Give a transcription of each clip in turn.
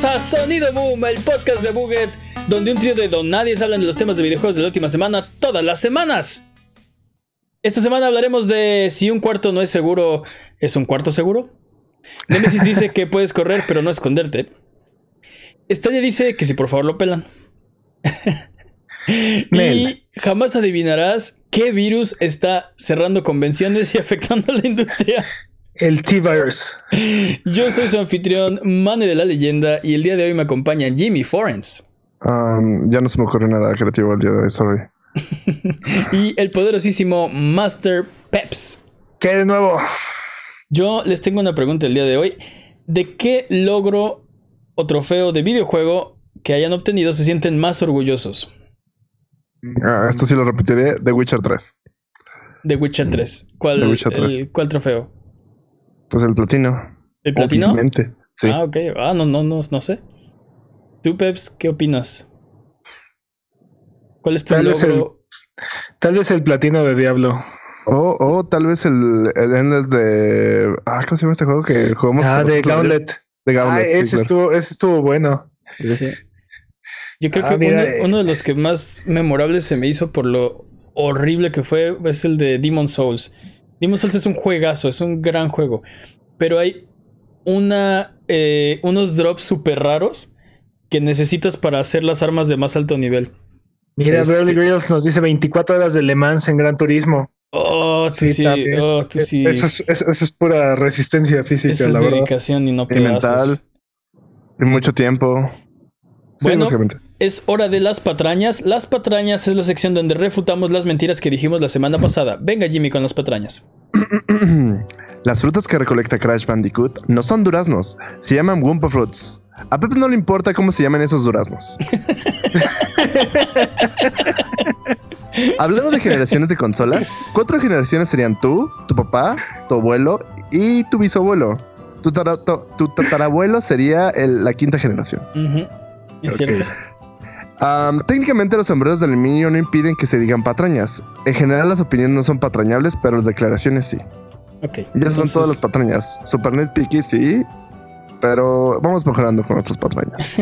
Bienvenidos a Sonido Boom, el podcast de Buget, donde un trío de donadies hablan de los temas de videojuegos de la última semana todas las semanas. Esta semana hablaremos de si un cuarto no es seguro, ¿es un cuarto seguro? Nemesis dice que puedes correr pero no esconderte. Stadia dice que si por favor lo pelan. y jamás adivinarás qué virus está cerrando convenciones y afectando a la industria. El T-Virus. Yo soy su anfitrión, Mane de la Leyenda, y el día de hoy me acompaña Jimmy Forens. Um, ya no se me ocurre nada creativo el día de hoy, sorry. y el poderosísimo Master Peps. ¿Qué de nuevo? Yo les tengo una pregunta el día de hoy. ¿De qué logro o trofeo de videojuego que hayan obtenido se sienten más orgullosos? Ah, esto sí lo repetiré. The Witcher 3. The Witcher 3. ¿Cuál, Witcher 3. El, ¿cuál trofeo? Pues el platino. ¿El platino? Obviamente, sí. Ah, ok. Ah, no, no, no, no sé. ¿Tú, Peps, qué opinas? ¿Cuál es tu Tal logro? vez el, tal vez el platino de Diablo. O, o tal vez el, el Endless de. Ah, ¿cómo se llama este juego que jugamos? Ah, de? Gauntlet. De Gauntlet. Ah, sí, ese, claro. estuvo, ese estuvo bueno. Sí. Sí. Yo creo Ah, que mira, uno, eh. uno de los que más memorables se me hizo por lo horrible que fue es el de Demon Souls. Demon Souls es un juegazo, es un gran juego. Pero hay una, eh, unos drops súper raros que necesitas para hacer las armas de más alto nivel. Mira, Este- Beverly Grills nos dice 24 horas de Le Mans en Gran Turismo. Oh, tú sí, también. oh, tú sí. Eso, es, eso- es pura resistencia física, Eso es la verdad. dedicación y no Y pedazos. mental. Y mucho tiempo. Bueno. Es hora de las patrañas. Las patrañas es la sección donde refutamos las mentiras que dijimos la semana pasada. Venga, Jimmy, con las patrañas. Las frutas que recolecta Crash Bandicoot no son duraznos, se llaman Wumpa Fruits. A Pepe no le importa cómo se llaman esos duraznos. Hablando de generaciones de consolas, cuatro generaciones serían tú, tu papá, tu abuelo y tu bisabuelo. Tu, tara- tu- tu tatarabuelo sería el- la quinta generación. Es cierto. Técnicamente los sombreros de aluminio no impiden que se digan patrañas. En general las opiniones no son patrañables, pero las declaraciones sí. Ok. Ya son entonces- todas las patrañas. Super nitpicky, sí. Pero vamos mejorando con nuestras patrañas.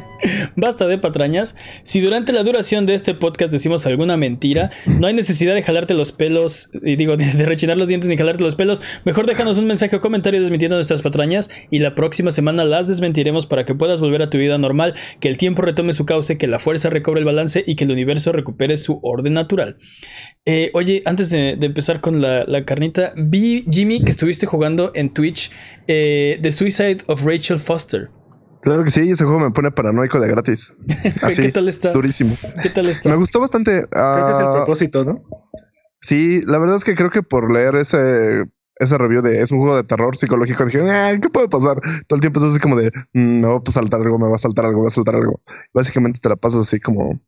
Basta de patrañas. Si durante la duración de este podcast decimos alguna mentira, no hay necesidad de jalarte los pelos, y digo, de, rechinar los dientes ni jalarte los pelos. Mejor déjanos un mensaje o comentario desmintiendo nuestras patrañas y la próxima semana las desmentiremos para que puedas volver a tu vida normal, que el tiempo retome su cauce, que la fuerza recobre el balance y que el universo recupere su orden natural. Eh, oye, antes de, empezar con la, la carnita, vi, Jimmy, que estuviste jugando en Twitch eh, The Suicide of Rachel Foster. Claro que sí, ese juego me pone paranoico de gratis. Así, ¿Qué tal está? durísimo. ¿Qué tal está? Me gustó bastante. Creo que es el ah, propósito, ¿no? sí, la verdad es que creo que por leer ese, ese review de es un juego de terror psicológico, dije, ah, ¿qué puede pasar? Todo el tiempo es así como de "Mm, me va a saltar algo, me va a saltar algo, me va a saltar algo. Básicamente te la pasas así como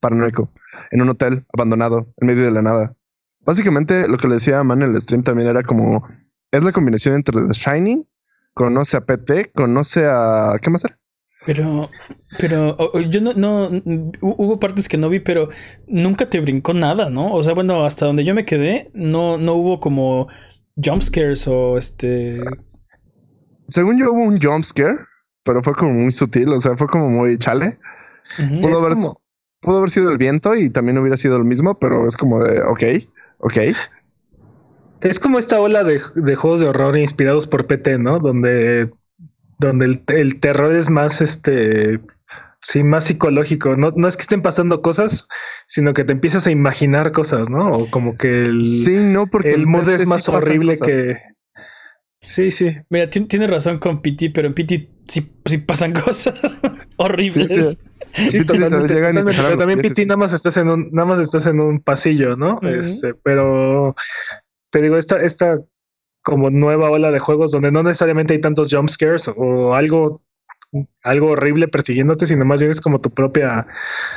paranoico en un hotel abandonado en medio de la nada. Básicamente lo que le decía a Man en el stream también era como es la combinación entre The Shining, conoce a PT, conoce a ¿qué más era? Pero, pero yo no, no, hu- hubo partes que no vi, pero nunca te brincó nada, ¿no? O sea, bueno, hasta donde yo me quedé, no, no hubo como jump scares o este. Según yo hubo un jump scare, pero fue como muy sutil, o sea, fue como muy chale. Pudo haber, como- pudo haber sido el viento y también hubiera sido lo mismo, pero es como de, ok, ok. Es como esta ola de, de juegos de horror inspirados por PT, ¿no? Donde, donde el, el terror es más este. Sí, más psicológico. No, no es que estén pasando cosas, sino que te empiezas a imaginar cosas, ¿no? O como que el, Sí, no, porque el mood es más sí horrible que. Sí, sí. Mira, ti- tienes razón con PT, pero en PT sí, sí pasan cosas horribles. Sí, sí. Totalmente, llegan Pero también sí. nada más estás en un, nada más estás en un pasillo, ¿no? Este, pero te digo, esta, esta como nueva ola de juegos donde no necesariamente hay tantos jump scares o algo, algo horrible persiguiéndote, sino más bien es como tu propia,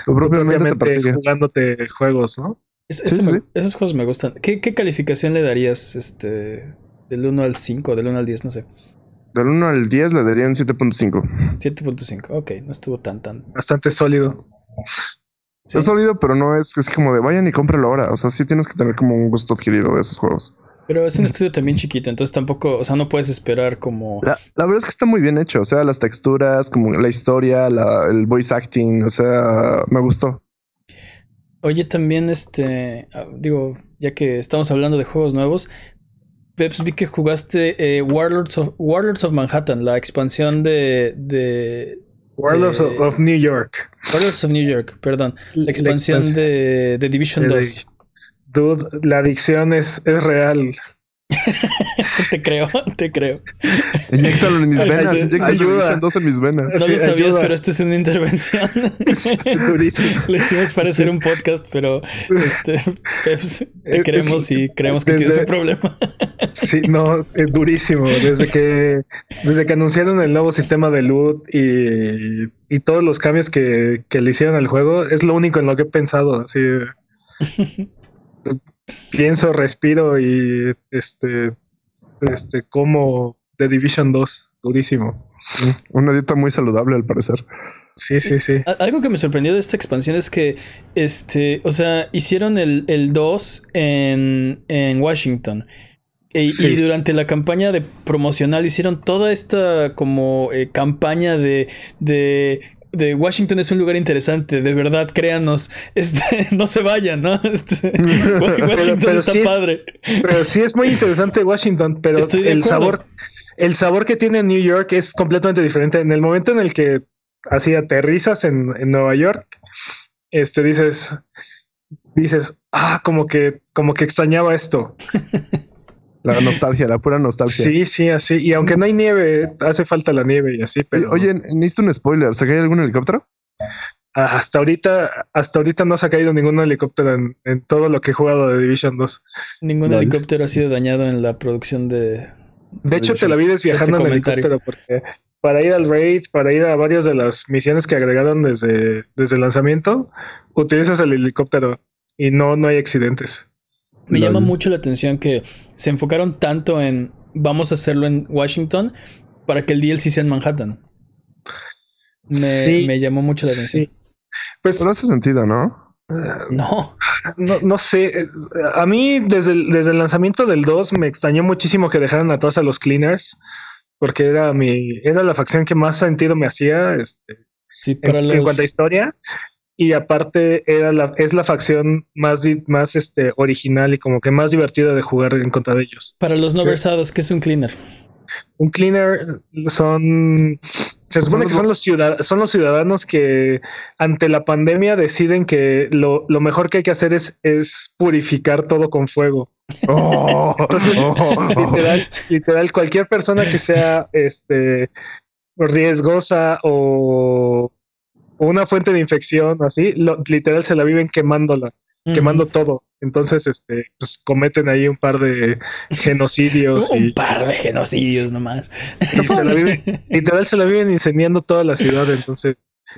Tu propia tu mente jugándote juegos, ¿no? Es- Sí, eso me- sí. Esos juegos me gustan. ¿Qué, qué calificación le darías este, del 1 al 5, del 1 al 10? No sé. Del 1 al 10 le daría un 7.5. 7.5. Ok, no estuvo tan, tan. Bastante sólido. ¿Sí? Es sólido, pero no es, es como de vayan y cómpralo ahora. O sea, sí tienes que tener como un gusto adquirido de esos juegos. Pero es un estudio también chiquito, entonces tampoco, o sea, no puedes esperar como... La, la verdad es que está muy bien hecho, o sea, las texturas, como la historia, la, el voice acting, o sea, me gustó. Oye, también este, ah, digo, ya que estamos hablando de juegos nuevos, Peps, vi que jugaste eh, Warlords, of, Warlords of Manhattan, la expansión de... de Warlords de- of, New York. Warlords of New York, perdón. La La expansión expansión. de, de Division De- 2. Dude, la adicción es, es real. te creo, te creo. Inyectalo en mis venas, sí, inyecta ayuda. Division 2 en mis venas. No lo sabías, ayuda. pero esto es una intervención. durísimo. Le hicimos parecer un podcast, pero este, Peps, te Eh, queremos sí, y creemos que tienes desde- un problema. Sí, no, es durísimo. Desde que, desde que anunciaron el nuevo sistema de loot y, y todos los cambios que, que le hicieron al juego, es lo único en lo que he pensado. Así, pienso, respiro y este, este, como The Division 2, durísimo. Una dieta muy saludable al parecer. Sí, sí, sí. Algo que me sorprendió de esta expansión es que, este, o sea, hicieron el, el 2 en, en Washington. E- Sí. Y durante la campaña de promocional hicieron toda esta como eh, campaña de, de, de Washington es un lugar interesante, de verdad, créanos, este, no se vayan, ¿no? Este, Washington pero está sí es- padre. Pero sí es muy interesante Washington, pero Estoy el sabor, el sabor que tiene New York es completamente diferente. En el momento en el que así aterrizas en, en Nueva York, este dices, dices, ah, como que, como que extrañaba esto. La nostalgia, la pura nostalgia. Sí, sí, así. Y aunque no hay nieve, hace falta la nieve y así, pero Oye, necesito un spoiler. ¿Se cae algún helicóptero? hasta ahorita, hasta ahorita no se ha caído ningún helicóptero en, en todo lo que he jugado de Division 2. Ningún Vale. helicóptero ha sido dañado en la producción de... De hecho, te la vives viajando Este en helicóptero porque para ir al raid, para ir a varias de las misiones que agregaron desde, desde el lanzamiento, utilizas el helicóptero y no, no hay accidentes. Me Lol. llama mucho la atención que se enfocaron tanto en vamos a hacerlo en Washington para que el DLC sea en Manhattan. Me, Sí, me llamó mucho la atención. Sí. Pues Pero hace sentido, ¿no? No, no, no sé. eh, A mí, desde el, desde el lanzamiento del 2, me extrañó muchísimo que dejaran atrás a los cleaners. Porque era mi, era la facción que más sentido me hacía este, sí, para en, en los, cuanto a historia. Y aparte era la, es la facción más, más este, original y como que más divertida de jugar en contra de ellos. para los no versados, ¿qué es un cleaner? Un cleaner son, se supone que son los, ciudad- son los ciudadanos que ante la pandemia deciden que lo, lo mejor que hay que hacer es, es purificar todo con fuego. Oh, oh, Literal, literal, cualquier persona que sea este, riesgosa o una fuente de infección así, lo- literal se la viven quemándola, quemando todo. Entonces, este, pues cometen ahí un par de genocidios y, un par de genocidios nomás. y se la viven, literal se la viven incendiando toda la ciudad. Entonces,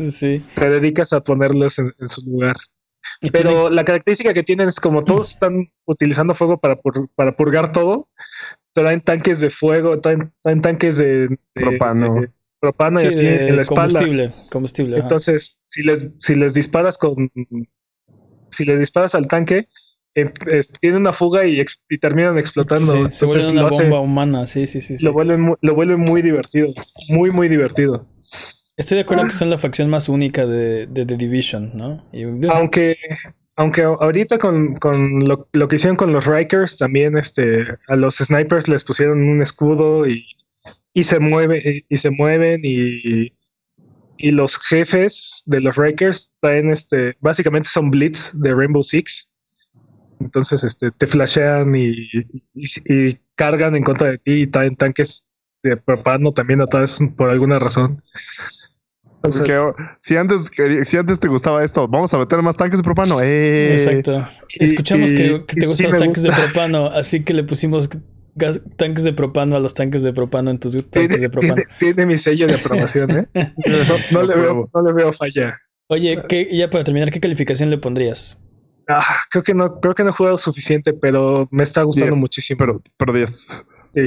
Sí. te dedicas a ponerlos en, en su lugar. Tienen- Pero la característica que tienen es como todos están utilizando fuego para, pur- para purgar todo, traen tanques de fuego, traen, traen tanques de, de- Propano. de propano sí, y así en la espalda. combustible, combustible. ajá. Entonces, si les, si les disparas con, si les disparas al tanque, eh, es- tiene una fuga y, ex- y terminan explotando. Sí, se vuelve una hace- bomba humana, sí, sí, sí. sí. lo vuelven, lo vuelven muy divertido, muy, muy divertido. Estoy de acuerdo que son la facción más única de, de The Division, ¿no? Y, Aunque, aunque ahorita con, con lo, lo que hicieron con los Rikers, también este, a los snipers les pusieron un escudo y, y se mueve, y se mueven y, y los jefes de los Rikers traen este, básicamente son blitz de Rainbow Six. Entonces, este, te flashean y, y, y cargan en contra de ti y traen tanques de propano también atrás por alguna razón. Entonces, Porque, oh, si antes si antes te gustaba esto, vamos a meter más tanques de propano. Eh, Exacto. Escuchamos y- que, te sí gustan los tanques gusta. de propano, así que le pusimos gas- tanques de propano a los tanques de propano en tus tanques tiene, de propano. tiene- tiene mi sello de aprobación, ¿eh? No, le, veo, no le veo falla. Oye, ¿qué, ya para terminar, ¿qué calificación le pondrías? Ah, creo que no, creo que no he jugado suficiente, pero me está gustando Diez. muchísimo. Pero, pero 10. sí,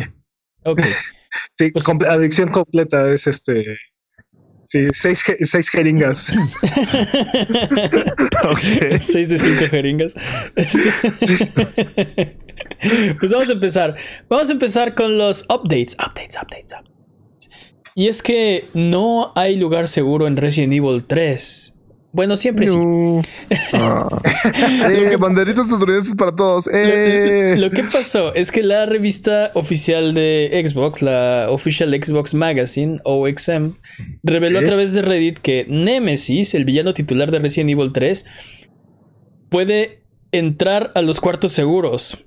Ok. sí, Pues- comple- adicción completa es este. Sí, seis, je- seis jeringas. ok. 6 de 5 jeringas. Pues vamos a empezar. Vamos a empezar con los updates. Updates, updates, updates. Y es que no hay lugar seguro en Resident Evil 3. Bueno, siempre sí. No. Ah. Eh, banderitas estadounidenses para todos. Lo- Eh. Lo, que pasó es que la revista oficial de Xbox, la Official Xbox Magazine, OXM, reveló a través de Reddit que Nemesis, el villano titular de Resident Evil 3, puede entrar a los cuartos seguros.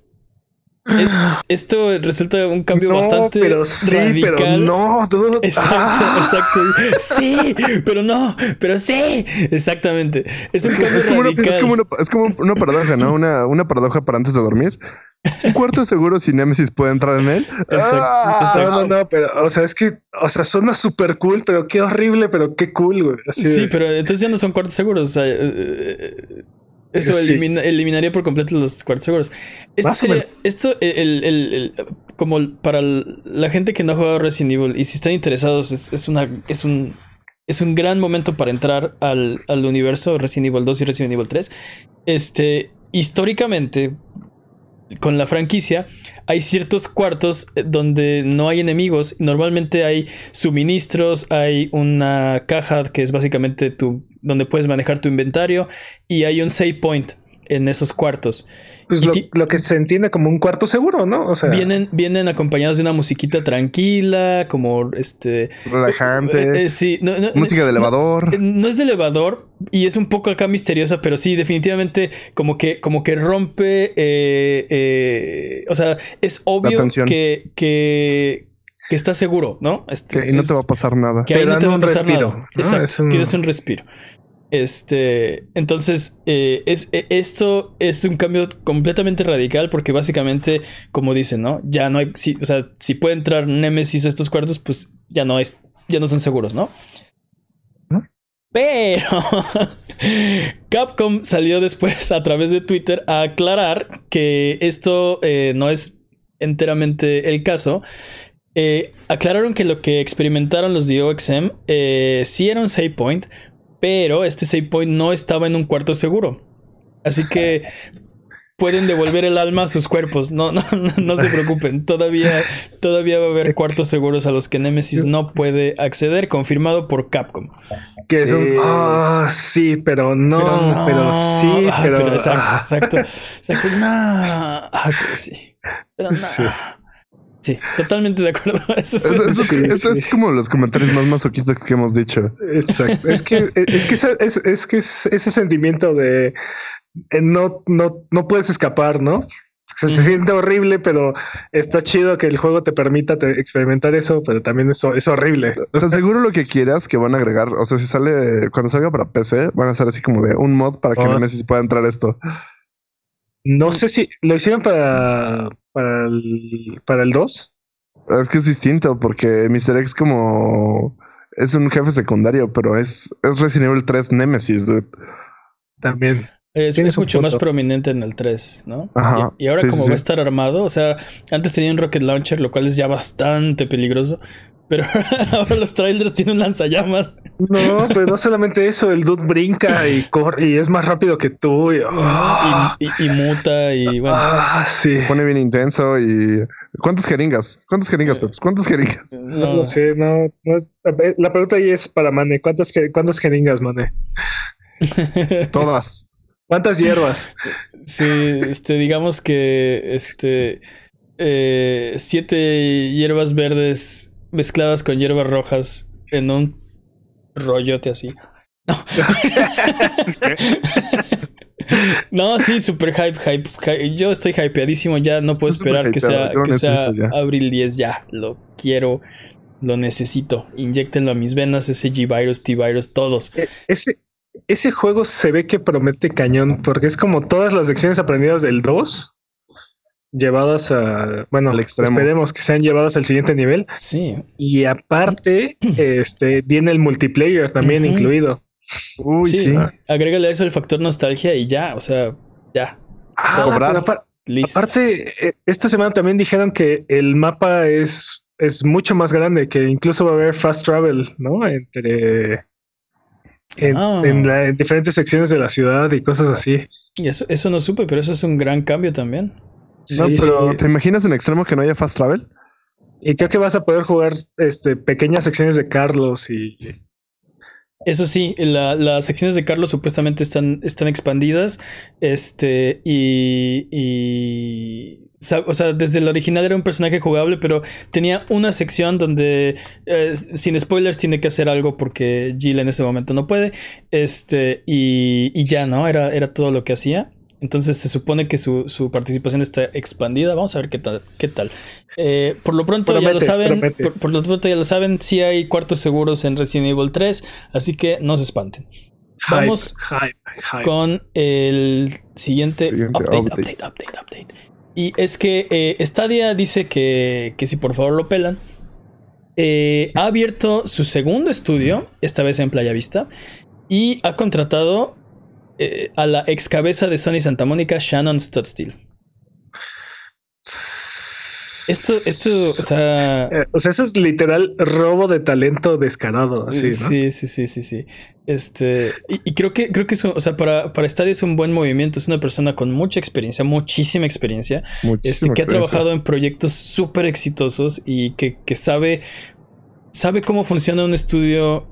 Es- esto resulta un cambio no, bastante pero sí, radical. pero no, dude. Exacto, Ah. exacto. Sí, pero no, pero sí. Exactamente. Es un cambio Es como, una, radical. es como una- es como una paradoja, ¿no? Una, una paradoja para antes de dormir. Un cuarto seguro si Nemesis puede entrar en él. Ah, No, no, no, pero, o sea, es que, o sea, suena súper cool, pero qué horrible, pero qué cool, güey. Así Sí, de- pero entonces ya no son cuartos seguros. o sea, eh, eh, eso Sí. elimina- eliminaría por completo los cuartos seguros. Esto, sería- esto el, el- el- como para la gente que no ha jugado Resident Evil y si están interesados, es, es una, es un, es un gran momento para entrar al, al universo Resident Evil 2 y Resident Evil 3. Este, históricamente, con la franquicia, hay ciertos cuartos eh, donde no hay enemigos. Normalmente hay suministros, hay una caja que es básicamente tu, donde puedes manejar tu inventario y hay un save point en esos cuartos. pues lo, que se entiende como un cuarto seguro, ¿no? O sea, Vienen, vienen acompañados de una musiquita tranquila, como este... Relajante. eh, eh, sí, no- no- música de elevador. Eh, No es de elevador y es un poco acá misteriosa, pero sí, definitivamente como que, como que rompe. eh, eh, o sea, es obvio que, que, que está seguro, ¿no? Este, que- y no es- te va a pasar nada. que ahí no te va a pasar respiro, nada. ¿no? Exacto, Es un- tienes un respiro. Este, entonces, eh, es, eh, esto es un cambio completamente radical porque básicamente, como dicen, ¿no? Ya no hay, si, o sea, si puede entrar Nemesis a estos cuartos, pues ya no es, ya no son seguros, ¿no? ¿No? Pero Capcom salió después a través de Twitter a aclarar que esto eh, no es enteramente el caso. Eh, aclararon que lo que experimentaron los de OXM eh, sí era un save point, pero este save point no estaba en un cuarto seguro. Así que pueden devolver el alma a sus cuerpos. No, no, no, no se preocupen. Todavía, todavía va a haber cuartos seguros a los que Nemesis no puede acceder, confirmado por Capcom. que es un. Sí. Ah, sí, pero no, pero, sí, Ah, pero. exacto, ah. exacto, exacto. No, ah, pero sí. Pero no. Sí. Sí, totalmente de acuerdo. Eso es- Eso, eso es- Sí, eso sí. es como los comentarios más masoquistas que hemos dicho. Exacto. Es que, es que, esa- es, es que es ese sentimiento de eh, no, no, no puedes escapar, ¿no? O sea, se siente horrible, pero está chido que el juego te permita te- experimentar eso, pero también es, es horrible. O sea, seguro lo que quieras que van a agregar. O sea, si sale cuando salga para PC, van a hacer así como de un mod para que Mod. Nemesis pueda entrar esto. No sé si lo hicieron para, para el, para el 2. Es que es distinto porque Mr. X como es un jefe secundario, pero es, es Resident Evil 3 Nemesis, dude. También. Es, es mucho más prominente en el 3, ¿no? Ajá, Y, y ahora sí, como sí, va a estar armado, o sea, antes tenía un rocket launcher, lo cual es ya bastante peligroso, pero ahora los trailers tienen lanzallamas. No, pero no solamente eso, el dude brinca y corre y es más rápido que tú. Y, ah, Y, y- y muta y bueno. ah, sí. Se pone bien intenso y ¿cuántas jeringas? ¿Cuántas jeringas, Peps? ¿Cuántas jeringas? No lo sé, no, no es- la pregunta ahí es para Mane. ¿Cuántas, je- cuántas jeringas, Mane? Todas. ¿Cuántas hierbas? Sí, este, digamos que este eh, siete hierbas verdes mezcladas con hierbas rojas en un rollote así. No, No, sí, super hype, hype, hype. Yo estoy hypeadísimo, ya no puedo Estoy esperar que sea, que sea abril 10 ya. Lo quiero, lo necesito. Inyectenlo a mis venas, ese G-Virus, T-Virus, todos. E- Ese, ese juego se ve que promete cañón porque es como todas las lecciones aprendidas del 2 llevadas a, bueno, Al extremo. esperemos que sean llevadas al siguiente nivel Sí, y aparte este viene el multiplayer también incluido. Uy, sí. sí. Agrégale a eso el factor nostalgia y ya, o sea, ya, Ah, Cobrar. pero apar- listo. aparte eh, esta semana también dijeron que el mapa es es mucho más grande que incluso va a haber fast travel, ¿no? Entre en, Ah. en la- en diferentes secciones de la ciudad y cosas así. Y eso, eso no supe, pero eso es un gran cambio también. No, Sí, pero sí. ¿te imaginas en extremo que no haya fast travel? Y creo que vas a poder jugar este, pequeñas secciones de Carlos y Eso sí, la- las secciones de Carlos supuestamente están, están expandidas. Este, y, y. O sea, desde el original era un personaje jugable, pero tenía una sección donde, eh, sin spoilers, tiene que hacer algo porque Jill en ese momento no puede. Este, y, y ya, ¿no? Era, era todo lo que hacía. Entonces se supone que su, su participación está expandida. Vamos a ver qué tal. Qué tal. Eh, por lo pronto ya lo saben. Por, por lo pronto ya lo saben. Sí hay cuartos seguros en Resident Evil 3. Así que no se espanten. hype, Vamos hype, hype. Con el siguiente, Siguiente update, update. update, update, update. Y es que eh, Stadia dice que, que si por favor lo pelan. eh, ha abierto su segundo estudio, esta vez en Playa Vista, y ha contratado eh, a la ex cabeza de Sony Santa Mónica, Shannon Studstill. Esto, esto, o sea. Eh, o sea, eso es literal robo de talento descarado, así, ¿no? Sí, sí, sí, sí, sí. Este, y, y creo que, creo que es, un- o sea, para, para Stadia es un buen movimiento. Es una persona con mucha experiencia, muchísima experiencia, este, que ha trabajado en proyectos súper exitosos y que, que sabe, sabe cómo funciona un estudio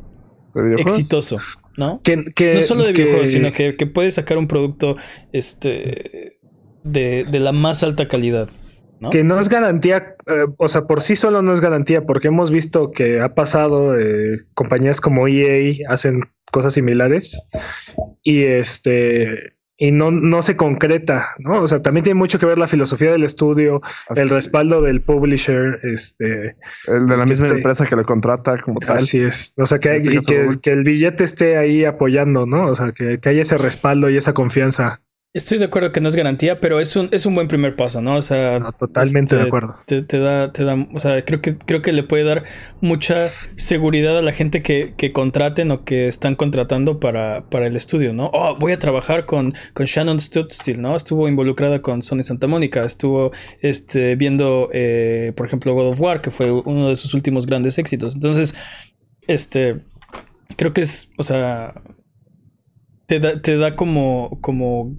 exitoso, ¿no? Que, que- No solo de que- videojuegos, sino que, que puede sacar un producto, este, de, de la más alta calidad, ¿no? que no es garantía, eh, o sea, por sí solo no es garantía, porque hemos visto que ha pasado, eh, compañías como EA hacen cosas similares y este y no, no se concreta, ¿no? O sea, también tiene mucho que ver la filosofía del estudio, Así- el respaldo del publisher, este, El de la misma Este- empresa que lo contrata como tal. así es. O sea, que, este y que, Google. que el billete esté ahí apoyando, ¿no? O sea, que, que haya ese respaldo y esa confianza. Estoy de acuerdo que no es garantía, pero es un, es un buen primer paso, ¿no? O sea, No, totalmente de este, acuerdo. Te, te da, te da, o sea, creo que, creo que le puede dar mucha seguridad a la gente que, que contraten o que están contratando para, para el estudio, ¿no? Oh, voy a trabajar con, con Shannon Studstill, ¿no? Estuvo involucrada con Sony Santa Mónica, estuvo este, viendo, eh, por ejemplo, God of War, que fue uno de sus últimos grandes éxitos. Entonces, este, creo que es, o sea, te da, te da como, como,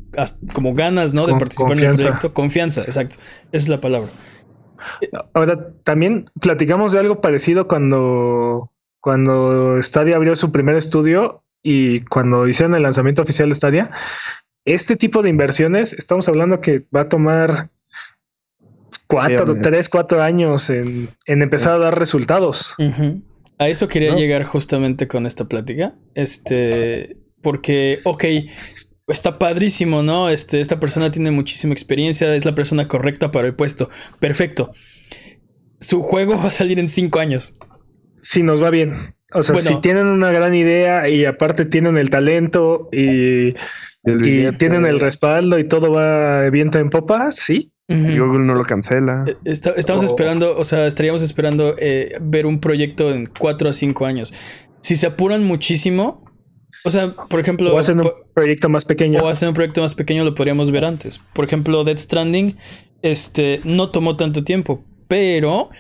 como ganas, ¿no? De Con- participar en el proyecto. Confianza, exacto. Esa es la palabra. Ahora, también platicamos de algo parecido cuando, cuando Stadia abrió su primer estudio y cuando hicieron el lanzamiento oficial de Stadia. Este tipo de inversiones, estamos hablando que va a tomar cuatro, tres, cuatro años en, en empezar a dar resultados. A eso quería ¿No? llegar justamente con esta plática. Este, porque, ok, está padrísimo, ¿no? Este, esta persona tiene muchísima experiencia, es la persona correcta para el puesto. Perfecto. Su juego va a salir en cinco años. Si nos va bien. O sea, Bueno. si tienen una gran idea y aparte tienen el talento y, El y billete, tienen el respaldo y todo va viento en popa, sí. Google no lo cancela. Está- estamos O- esperando, o sea, estaríamos esperando eh, ver un proyecto en cuatro o cinco años. Si se apuran muchísimo, o sea, por ejemplo, O hacen un proyecto más pequeño. o hacer un proyecto más pequeño lo podríamos ver antes. Por ejemplo, Dead Stranding este, no tomó tanto tiempo, pero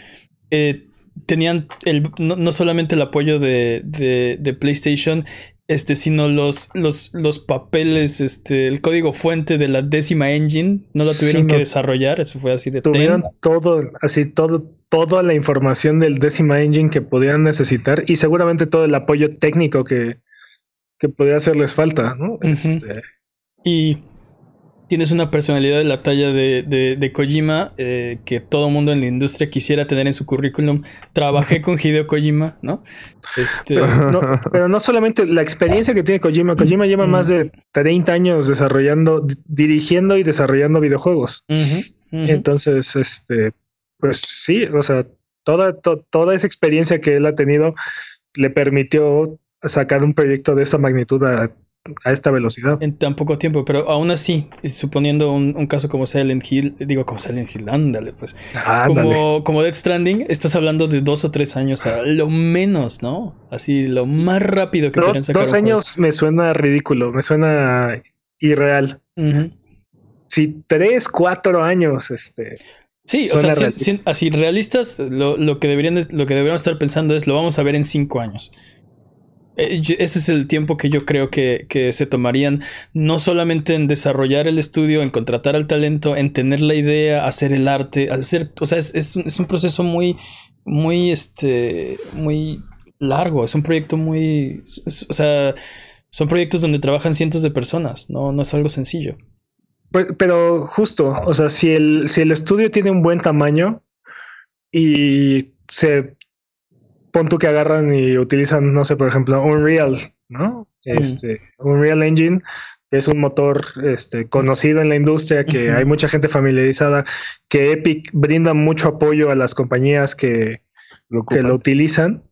eh, tenían el, no, no solamente el apoyo de, de- de PlayStation, este, sino los, los, los papeles, este, el código fuente de la décima engine, no lo Sí, tuvieron que no. desarrollar, eso fue así de Tuvieron ten. todo, así todo, toda la información del décima engine que podían necesitar y seguramente todo el apoyo técnico que, que podía hacerles falta, ¿no? Este, Y tienes una personalidad de la talla de, de, de Kojima eh, que todo mundo en la industria quisiera tener en su currículum. Trabajé con Hideo Kojima, ¿no? Este, pero, no, pero no solamente la experiencia que tiene Kojima, Kojima lleva Mm. más de 30 años desarrollando, di- dirigiendo y desarrollando videojuegos. Entonces, este, pues sí, o sea, toda, to- toda esa experiencia que él ha tenido le permitió sacar un proyecto de esa magnitud a, a esta velocidad. en tan poco tiempo, pero aún así, suponiendo un, un caso como Silent Hill, digo como Silent Hill, ándale, pues, Ándale. como, como Death Stranding, estás hablando de dos o tres años a lo menos, ¿no? Así, lo más rápido que Dos, sacar dos años me suena ridículo, me suena irreal. Ujú. Si tres, cuatro años, este, Sí, o sea, sin- realista. sin- así realistas, lo, lo que deberían, lo que deberíamos estar pensando es lo vamos a ver en cinco años. Eh, ese es el tiempo que yo creo que, que, se tomarían, no solamente en desarrollar el estudio, en contratar al talento, en tener la idea, hacer el arte, hacer, o sea, es, es, un, es un proceso muy, muy, este, muy largo, es un proyecto muy, o sea, son proyectos donde trabajan cientos de personas, no, no es algo sencillo. Pues, pero justo, o sea, si el, si el estudio tiene un buen tamaño y se pon tú que agarran y utilizan, no sé, por ejemplo, Unreal, ¿no? Este, Unreal Engine, que es un motor este, conocido en la industria, que hay mucha gente familiarizada, que Epic brinda mucho apoyo a las compañías que lo, que lo utilizan.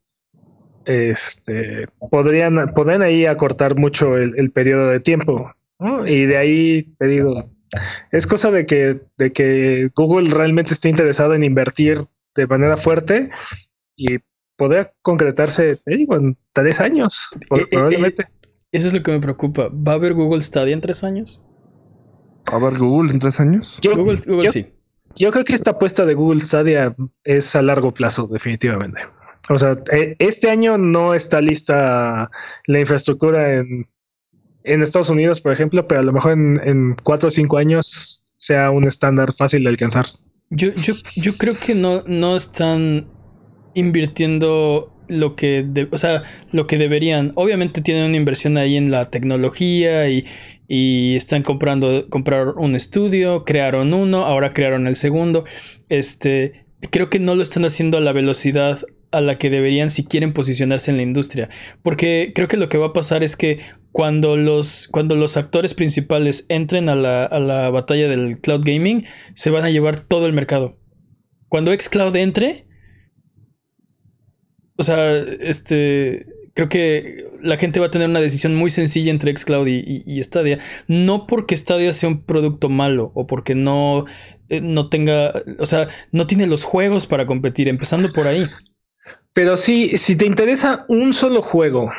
Este, podrían, podrían ahí acortar mucho el, el periodo de tiempo. Y de ahí te digo, es cosa de que, de que Google realmente esté interesado en invertir de manera fuerte y poder concretarse, te digo, en tres años, eh, eh, probablemente. Eh, eso es lo que me preocupa. ¿Va a haber Google Stadia en tres años? ¿Va a haber Google en tres años? Yo, Google, sí. Yo creo que esta apuesta de Google Stadia es a largo plazo, definitivamente. O sea, este año no está lista la infraestructura en en Estados Unidos, por ejemplo, pero a lo mejor en, cuatro o cinco años sea un estándar fácil de alcanzar. Yo, yo, yo creo que no, no están invirtiendo lo que, o sea, lo que deberían. Obviamente tienen una inversión ahí en la tecnología y, y están comprando, compraron un estudio, crearon uno, ahora crearon el segundo. Este, creo que no lo están haciendo a la velocidad a la que deberían si quieren posicionarse en la industria. Porque creo que lo que va a pasar es que cuando los, cuando los actores principales entren a la, a la batalla del cloud gaming, se van a llevar todo el mercado. Cuando xCloud entre, o sea, este, creo que la gente va a tener una decisión muy sencilla entre xCloud y, y, Stadia. No porque Stadia sea un producto malo o porque no, eh, no tenga, o sea, no tiene los juegos para competir, empezando por ahí. Pero sí, si te interesa un solo juego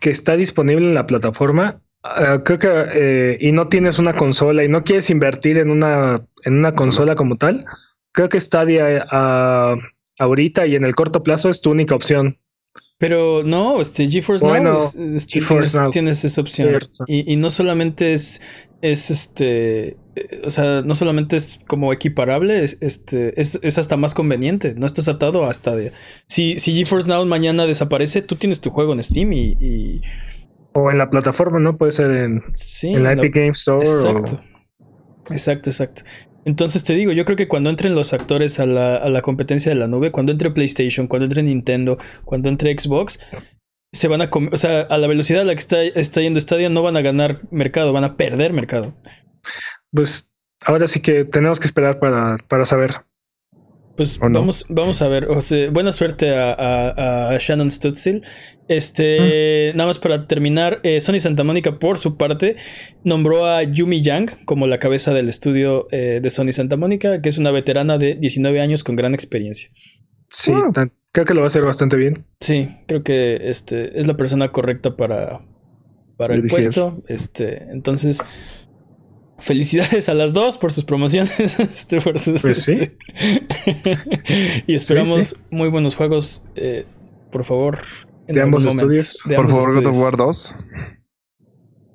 que está disponible en la plataforma, uh, creo que eh, y no tienes una consola y no quieres invertir en una en una consola como tal, creo que Stadia uh, ahorita y en el corto plazo es tu única opción. Pero no, este GeForce Now, GeForce tienes, tienes, esa opción. Y, y, no solamente es, es este, eh, o sea, no solamente es como equiparable, este, es, es, hasta más conveniente. No estás atado a Stadia. Si, si GeForce Now mañana desaparece, tú tienes tu juego en Steam y, y... O en la plataforma, ¿no? Puede ser en, en la Epic Games Store. Exacto. Exacto, exacto. Entonces te digo, yo creo que cuando entren los actores a la, a la competencia de la nube, cuando entre PlayStation, cuando entre Nintendo, cuando entre Xbox, se van a o sea, a la velocidad a la que está, está yendo Stadia no van a ganar mercado, van a perder mercado. Pues ahora sí que tenemos que esperar para, para saber. Pues vamos, vamos a ver. O sea, buena suerte a, a, Shannon Stutzel. Este, mm. nada más para terminar, eh, Sony Santa Mónica, por su parte, nombró a Yumi Yang como la cabeza del estudio eh, de Sony Santa Mónica, que es una veterana de 19 años con gran experiencia. Sí, ah. creo que lo va a hacer bastante bien. Sí, creo que este es la persona correcta para, para el puesto. Este, entonces, Felicidades a las dos por sus promociones. Este, pues sí. Este, y esperamos muy buenos juegos, eh, por favor. de ambos estudios. por favor, God of War 2.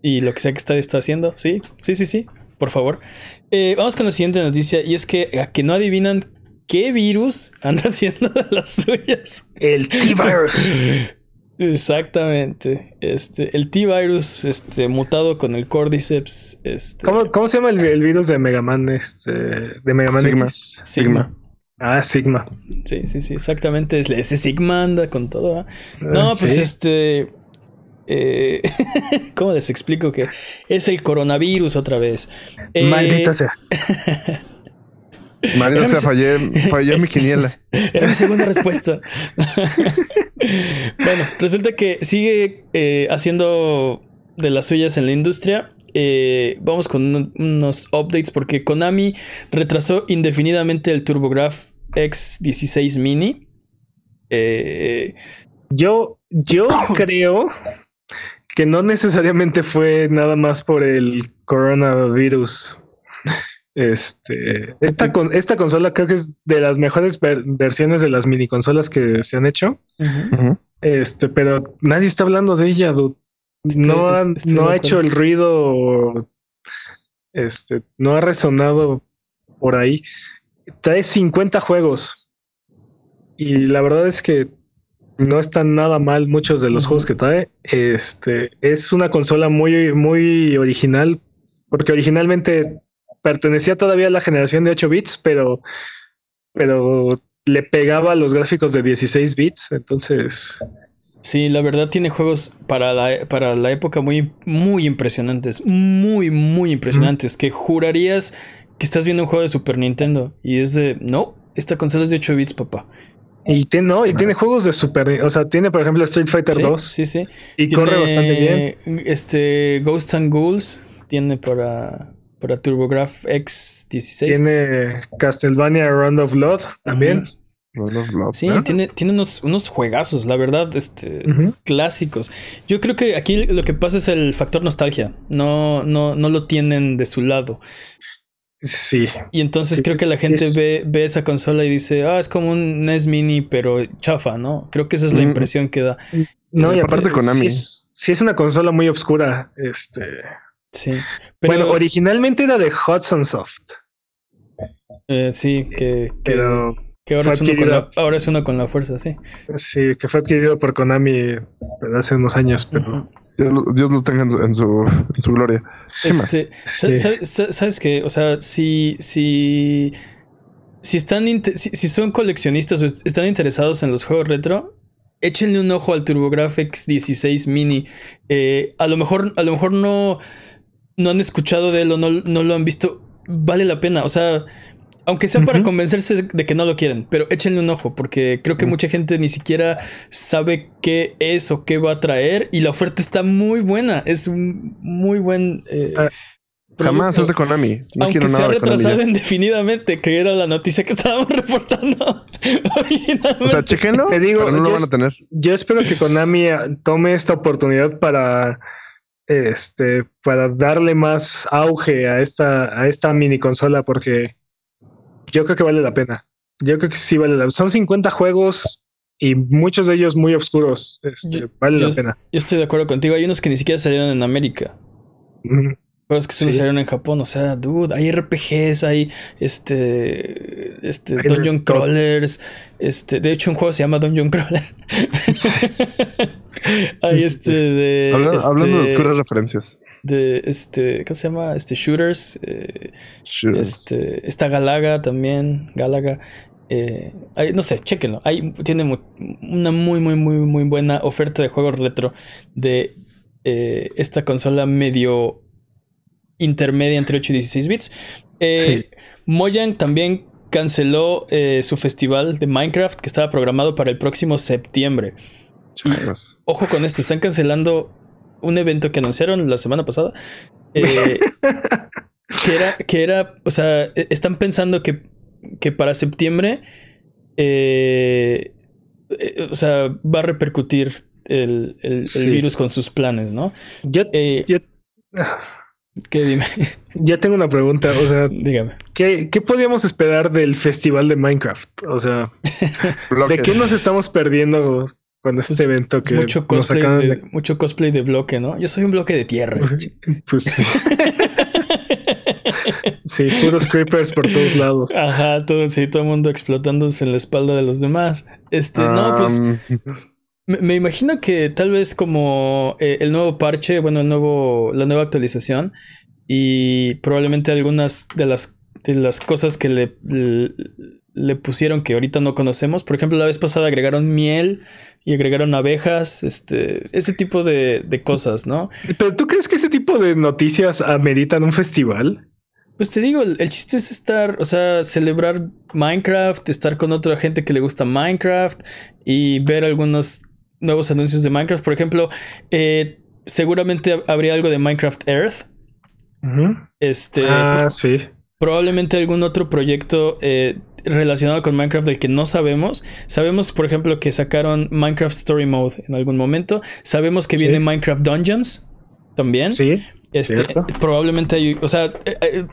Y lo que sea que está, está haciendo. Sí, sí, sí, sí. Por favor. Eh, vamos con la siguiente noticia. Y es que a que no adivinan qué virus anda haciendo de las suyas. El T-Virus. Exactamente. Este, el T-Virus, este, mutado con el Cordyceps. Este... ¿Cómo, ¿Cómo, se llama el, virus de Mega Man? Este, de Mega Man Sigma. Sigma. Ah, Sigma. Sí, sí, sí, exactamente. Ese Sigma anda con todo. ¿eh? No, pues este. Eh, ¿Cómo les explico que es el coronavirus otra vez? Eh, Maldita sea. Maldita sea, fallé, fallé mi quiniela. Era mi segunda respuesta. bueno, resulta que sigue eh, haciendo de las suyas en la industria. Eh, vamos con unos updates porque Konami retrasó indefinidamente el TurboGrafx X16 Mini. Eh, yo, yo creo que no necesariamente fue nada más por el coronavirus. Este, esta, con, esta consola creo que es de las mejores versiones de las mini consolas que se han hecho. Este, pero nadie está hablando de ella, No, ha, no ha hecho el ruido, este, no ha resonado por ahí. Trae 50 juegos. Y la verdad es que no están nada mal muchos de los juegos que trae. Este es una consola muy, muy original, porque originalmente pertenecía todavía a la generación de 8 bits, pero, pero le pegaba los gráficos de 16 bits. Entonces. Sí, la verdad tiene juegos para la, para la época muy, muy impresionantes. Muy, muy impresionantes. Que jurarías que estás viendo un juego de Super Nintendo. Y es de. No, esta consola es de 8 bits, papá. Y tiene, no, y tiene juegos de Super, o sea, tiene por ejemplo Street Fighter 2. Sí, sí. Y corre bastante bien. Este Ghosts and Ghouls tiene para, para TurboGraf X16. Tiene Castlevania Round of Blood también. Sí, tiene, tiene unos, unos juegazos, la verdad, este, clásicos. Yo creo que aquí lo que pasa es el factor nostalgia. No, no, no lo tienen de su lado. Sí. Y entonces creo que la gente ve, ve, esa consola y dice, ah, es como un NES Mini, pero chafa, ¿no? Creo que esa es la impresión que da. No, y aparte Konami. Sí es, es una consola muy oscura. Este. Sí. Bueno, originalmente era de Hudson Soft. Eh, sí, que, que, que ahora, es uno con la, ahora es uno con la fuerza, sí. Sí, que fue adquirido por Konami hace unos años, pero. Dios los tenga en su, en su, gloria. Este, ¿sabes, qué? O sea, si, si, si están si, son coleccionistas o están interesados en los juegos retro, échenle un ojo al TurboGrafx 16 Mini. Eh, a lo mejor, a lo mejor no, no han escuchado de él o no, no lo han visto. Vale la pena. O sea, aunque sea para convencerse de que no lo quieren, pero échenle un ojo, porque creo que mucha gente ni siquiera sabe qué es o qué va a traer, y la oferta está muy buena. Es un muy buen. Eh, ah, jamás es de Konami. No aunque se ha retrasado indefinidamente, que era la noticia que estábamos reportando. o sea, chequenlo, Te digo, no lo van a tener. Yo espero que Konami tome esta oportunidad para este para darle más auge a esta a esta mini consola porque yo creo que vale la pena. Yo creo que sí vale la pena. Son 50 juegos y muchos de ellos muy oscuros. Este, vale la pena. Yo estoy de acuerdo contigo. Hay unos que ni siquiera salieron en América. Juegos que solo salieron en Japón. O sea, dude, hay RPGs, hay este. Este. Dungeon Crawlers. Este. De hecho, un juego se llama Dungeon Crawler. hay este de. hablando de este oscuras referencias de este, ¿qué se llama? Este Shooters. Eh, este, esta Galaga también, Galaga. Eh, no sé, chequenlo. Hay, tiene una muy, muy, muy, muy buena oferta de juegos retro de eh, esta consola medio intermedia entre 8 y 16 bits. Sí. Mojang también canceló su festival de Minecraft que estaba programado para el próximo septiembre. Ojo con esto, están cancelando un evento que anunciaron la semana pasada. Eh, que era, que era, o sea, e, están pensando que, que para septiembre, eh, eh, o sea, va a repercutir el, el, virus con sus planes, ¿no? Yo, yo... ¿Qué dime? Ya tengo una pregunta, o sea, dígame. ¿qué, ¿Qué podíamos esperar del festival de Minecraft? O sea, ¿de qué nos estamos perdiendo cuando este pues, evento que mucho cosplay, de, mucho cosplay de bloque, ¿no? Yo soy un bloque de tierra. pues sí. sí, puros creepers por todos lados. Ajá, todo, sí, todo el mundo explotándose en la espalda de los demás. Este, no, pues me, imagino que tal vez como eh, el nuevo parche, bueno, el nuevo, la nueva actualización y probablemente algunas de las de las cosas que le, le pusieron que ahorita no conocemos. Por ejemplo, la vez pasada agregaron miel y agregaron abejas, este, ese tipo de, cosas, ¿no? Pero ¿tú crees que ese tipo de noticias ameritan un festival? Pues te digo, el, chiste es estar, o sea, celebrar Minecraft, estar con otra gente que le gusta Minecraft y ver algunos nuevos anuncios de Minecraft. Por ejemplo, eh, seguramente habría algo de Minecraft Earth. Este. Ah, sí. Probablemente algún otro proyecto eh, relacionado con Minecraft del que no sabemos. Sabemos, por ejemplo, que sacaron Minecraft Story Mode en algún momento. Sabemos que viene Minecraft Dungeons también. Sí. Este, probablemente hay, o sea, eh, eh,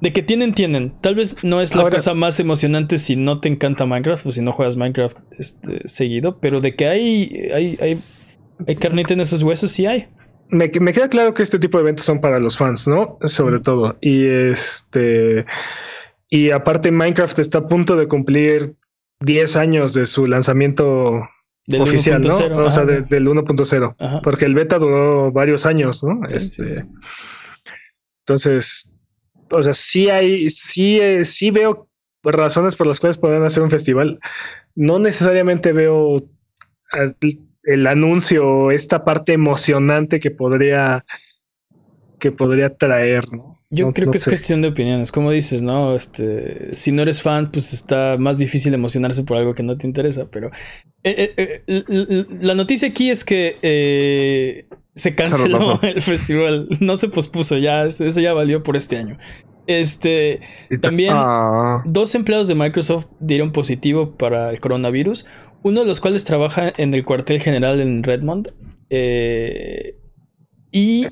De que tienen, tienen. Tal vez no es la Ahora- cosa más emocionante si no te encanta Minecraft o si no juegas Minecraft este, seguido, pero de que hay, hay, hay, hay carnita en esos huesos, sí hay. Me, me queda claro que este tipo de eventos son para los fans, ¿no? Sobre todo. Y este. Y aparte, Minecraft está a punto de cumplir 10 años de su lanzamiento Del oficial, ¿no? 1.0, O sea, de- del 1.0. Ajá. Porque el beta duró varios años, ¿no? Sí, Este, sí, sí. Entonces, o sea, sí hay, sí, eh, sí veo razones por las cuales pueden hacer un festival. No necesariamente veo el anuncio, esta parte emocionante que podría, que podría traer, ¿no? Yo No- creo no que es cuestión de opiniones. Como dices, ¿no? Este, si no eres fan, pues está más difícil emocionarse por algo que no te interesa. Pero eh, eh, eh, la noticia aquí es que se canceló el festival. No se pospuso, ya, eso ya valió por este año. Este, Y también Ah, dos empleados de Microsoft dieron positivo para el coronavirus, uno de los cuales trabaja en el cuartel general en Redmond. y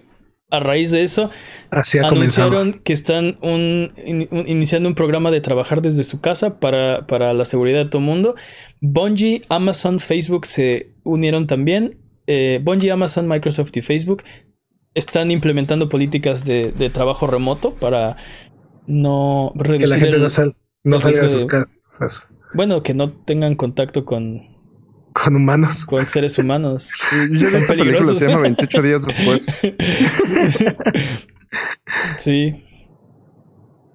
a raíz de eso, Así ha comenzado. anunciaron que están un- in- un- iniciando un programa de trabajar desde su casa para, para la seguridad de todo el mundo. Bungie, Amazon, Facebook se unieron también. Eh, Bungie, Amazon, Microsoft y Facebook están implementando políticas de, de trabajo remoto para no Que la reducir gente el- no, sal- no salga de sus casas bueno, que no tengan contacto con, con humanos. con seres humanos. yo Son peligrosos. se llama 28 días después. sí.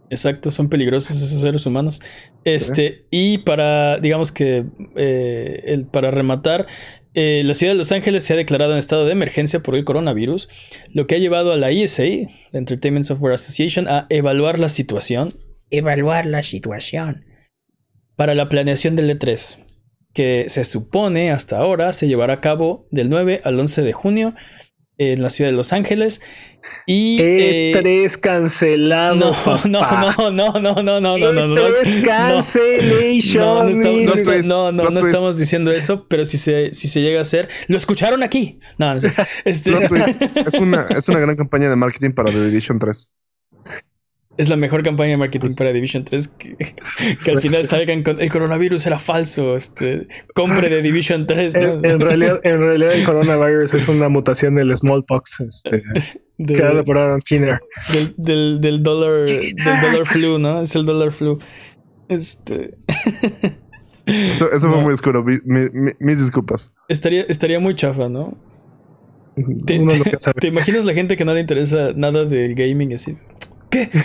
Exacto, son peligrosos esos seres humanos. Este, y para, digamos que, eh, el, para rematar, eh, la ciudad de Los Ángeles se ha declarado en estado de emergencia por el coronavirus, lo que ha llevado a la ESA, la Entertainment Software Association, a evaluar la situación Evaluar la situación. para la planeación del E3, que se supone hasta ahora se llevará a cabo del 9 al 11 de junio en la ciudad de Los Ángeles. Y E3 eh, cancelado. No, papá. no, no, no, no, no, no, no, no. E3 cancellation. No, no, estamos, no, no, no, no estamos diciendo eso, pero si se, si se llega a hacer, lo escucharon aquí. No, no, este... es, una, es una gran campaña de marketing para The Division 3 es la mejor campaña de marketing para Division 3 que, que al final salgan con el coronavirus era falso. Este, compre de Division 3. ¿no? En, en realidad, en realidad el coronavirus es una mutación del smallpox este, De- creada por Aaron Kinner. del, del, del dólar del dólar flu, ¿no? Es el dólar flu. Este Eso, eso No. fue muy oscuro. mi- mi- mi- mis disculpas. estaría, estaría muy chafa, ¿no? Te- sabe. ¿Te imaginas la gente que no le interesa nada del gaming así? ¿Qué?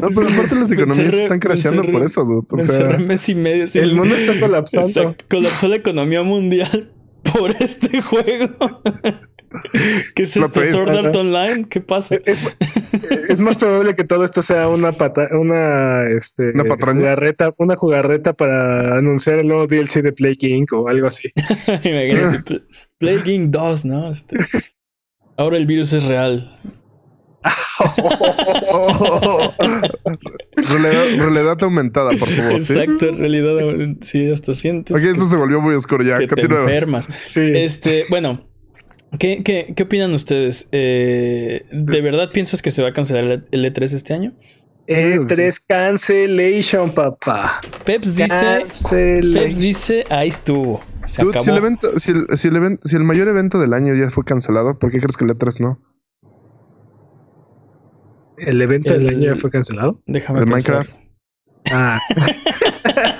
No, pero aparte las economías encerré- están encerré- por eso, dude. O sea, mes y medio. El mundo está colapsando. Exacto, Colapsó la economía mundial por este juego. ¿Qué es esto? twist. ¿Sword Art. Online? ¿Qué pasa? Es, es más probable que todo esto sea una pata, una, este, ¿Una jugarreta, una jugarreta para anunciar el nuevo DLC de Play King o algo así. Imagínate, Pl- Plague Inc. 2, ¿no? Este, ahora el virus es real. Oh, realidad, realidad aumentada, por favor. ¿sí? Exacto, en realidad, sí, hasta sientes que, esto se volvió muy oscuro ya. que te enfermas. Sí. Este, bueno, ¿qué, qué, qué opinan ustedes? Eh, ¿De verdad piensas que se va a cancelar el el E3 este año? E3 cancellation, papá. Peps dice. Peps dice, ahí estuvo. Se Dude, acabó. si el, evento, si, el, si, el evento- si el mayor evento del año ya fue cancelado, ¿por qué crees que el E3 no? ¿El evento del El- año ya fue cancelado? Déjame el pensar. Minecraft. Ah,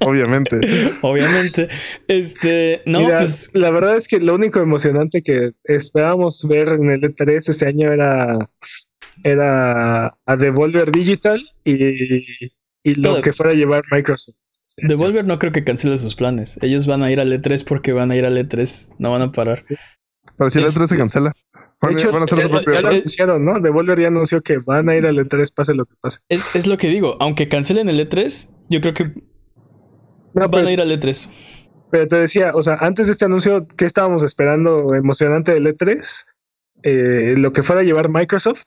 Obviamente. Obviamente. Este, no, mira, pues la verdad es que lo único emocionante que esperábamos ver en el E3 este año era, era a Devolver Digital y, y lo Todo. que fuera a llevar Microsoft. este año. Devolver no creo que cancele sus planes. Ellos van a ir al E3 porque van a ir al E3. No van a parar. Pero si el Es- E3 se cancela, De hecho, van a hacer su propio Ya lo E3. anunciaron, ¿no? Devolver ya anunció que van a ir al E3, pase lo que pase. Es, es lo que digo. Aunque cancelen el E3, yo creo que No, van pero, a ir al E3. pero te decía, o sea, antes de este anuncio, ¿qué estábamos esperando emocionante del E3? Eh, lo que fuera a llevar Microsoft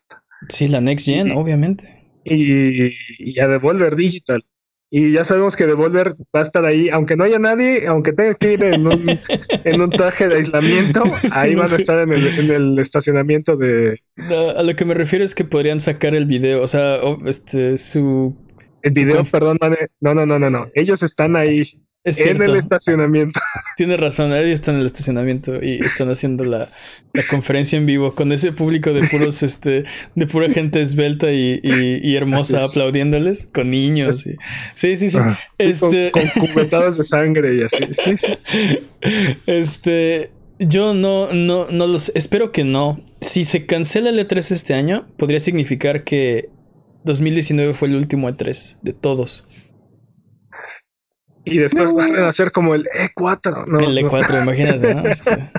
Sí, la Next Gen, obviamente. y, y a Devolver Digital. Y ya sabemos que Devolver va a estar ahí, aunque no haya nadie, aunque tenga que ir en un, en un traje de aislamiento, ahí van a estar en el, en el estacionamiento de No, a lo que me refiero es que podrían sacar el video, o sea, este, su... el video, perdón, no, no, no, no, no, ellos están ahí Es en el estacionamiento. tiene razón, ellos están en el estacionamiento y están haciendo la, la conferencia en vivo con ese público de puros, este, de pura gente esbelta y, y- y hermosa aplaudiéndoles, con niños. y- sí, sí, sí. Ajá. Este, con, con cubetadas de sangre y así. Sí, sí. este, yo no, no, no los, espero que no. Si se cancela el E3 este año, podría significar que 2019 fue el último E3 de todos. Y después van a hacer como el E4. No, el no. E4, imagínate, ¿no? Este,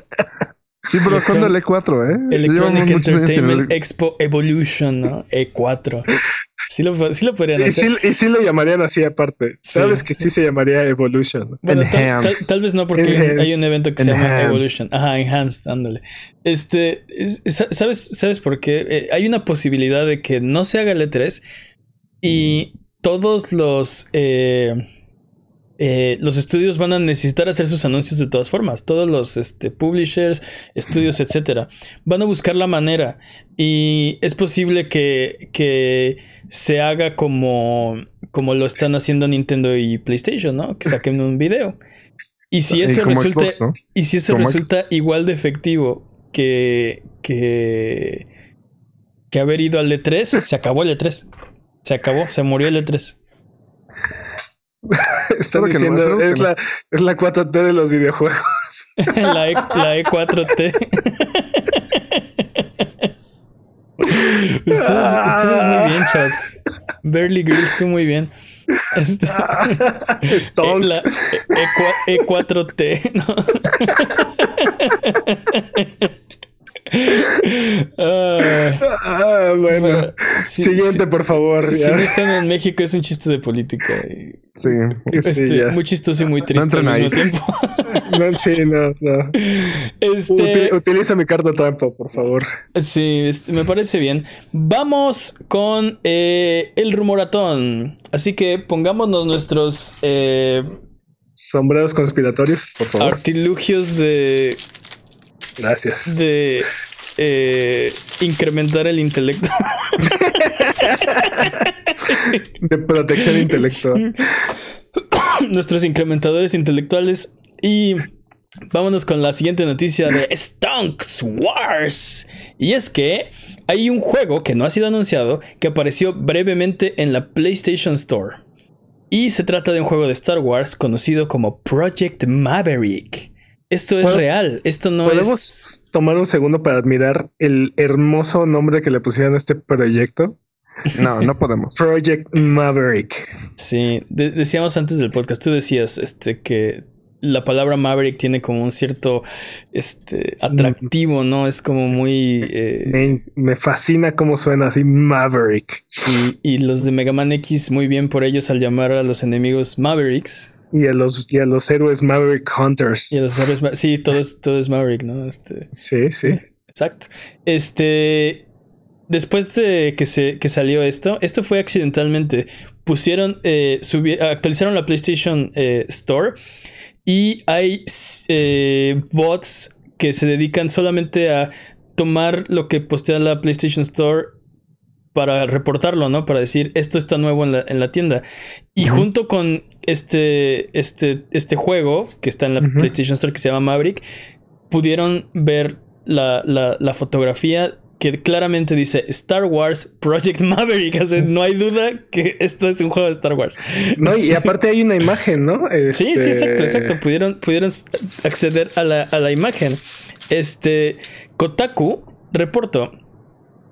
Sí, pero Electron- ¿cuándo el E4, eh? Electronic Entertainment el- Expo Evolution, ¿no? E4. Sí lo, sí lo podrían Y hacer. sí, y sí lo llamarían así aparte. Sí. Sabes que sí se llamaría Evolution. Bueno, tal, tal- Enhanced. tal vez no, porque hay un, Enhanced. hay un evento que se llama Enhanced. Evolution. Ajá, Enhanced, ándale. Este, es- es- ¿sabes, ¿sabes por qué? Eh, hay una posibilidad de que no se haga el E3 y todos los, eh, eh, los estudios van a necesitar hacer sus anuncios de todas formas. Todos los este, publishers, estudios, etcétera, van a buscar la manera. Y es posible que, que se haga como, como lo están haciendo Nintendo y PlayStation, ¿no? Que saquen un video. Y si eso resulta, Xbox, ¿no? y si eso Como resulta igual de efectivo que, que, que haber ido al E3, se acabó el E3. Se acabó, se murió el E E3. Están Espero que no, diciendo, que es, no. la, es la 4T de los videojuegos. la, E, la E4T. ustedes, ustedes muy bien, chat. Barely Grills, tú muy bien. Este, eh, Stonks. la E, 4 t ¿no? Ah, Ah, bueno. si- Siguiente, por favor. Si, ya. no están en México, es un chiste de política. y, Sí. Sí, este, ya. muy chistoso y muy triste entren al mismo ahí. tiempo. No, sí, no, no. Este, Util- utiliza mi carta trampa, por favor. Sí, este, me parece bien. Vamos con eh, el rumoratón. Así que pongámonos nuestros eh, Sombreros conspiratorios, por favor. artilugios de, Gracias. de eh, incrementar el intelecto. De protección intelectual. nuestros incrementadores intelectuales. Y vámonos con la siguiente noticia de Stonks Wars. Y es que hay un juego que no ha sido anunciado que apareció brevemente en la PlayStation Store. Y se trata de un juego de Star Wars conocido como Project Maverick. Esto es ¿Puedo- real, esto no ¿Podemos es... tomar un segundo para admirar el hermoso nombre que le pusieron a este proyecto? No, no podemos. Project Maverick. Sí, de- decíamos antes del podcast, tú decías este, que la palabra Maverick tiene como un cierto este, atractivo, ¿no? Es como muy... eh, Me, me fascina cómo suena así Maverick. y, y los de Mega Man X, muy bien por ellos al llamar a los enemigos Mavericks. Y a los, y a los héroes Maverick Hunters. Y a los héroes Ma- Sí, todo es, todo es Maverick, ¿no? Este, Sí, sí. exacto. Este... Después de que, se, que salió esto, esto fue accidentalmente. Pusieron, eh, subi- actualizaron la PlayStation eh, Store y hay eh, bots que se dedican solamente a tomar lo que postea la PlayStation Store para reportarlo, ¿no? Para decir, esto está nuevo en la, en la tienda. Y junto con este, este, este juego que está en la. PlayStation Store que se llama Maverick, pudieron ver la, la- la fotografía que claramente dice Star Wars Project Maverick. O sea, no hay duda que esto es un juego de Star Wars. No, y aparte hay una imagen, ¿no? Sí, sí, Este, exacto, exacto. Pudieron, pudieron acceder a la, a la imagen. Este, Kotaku reportó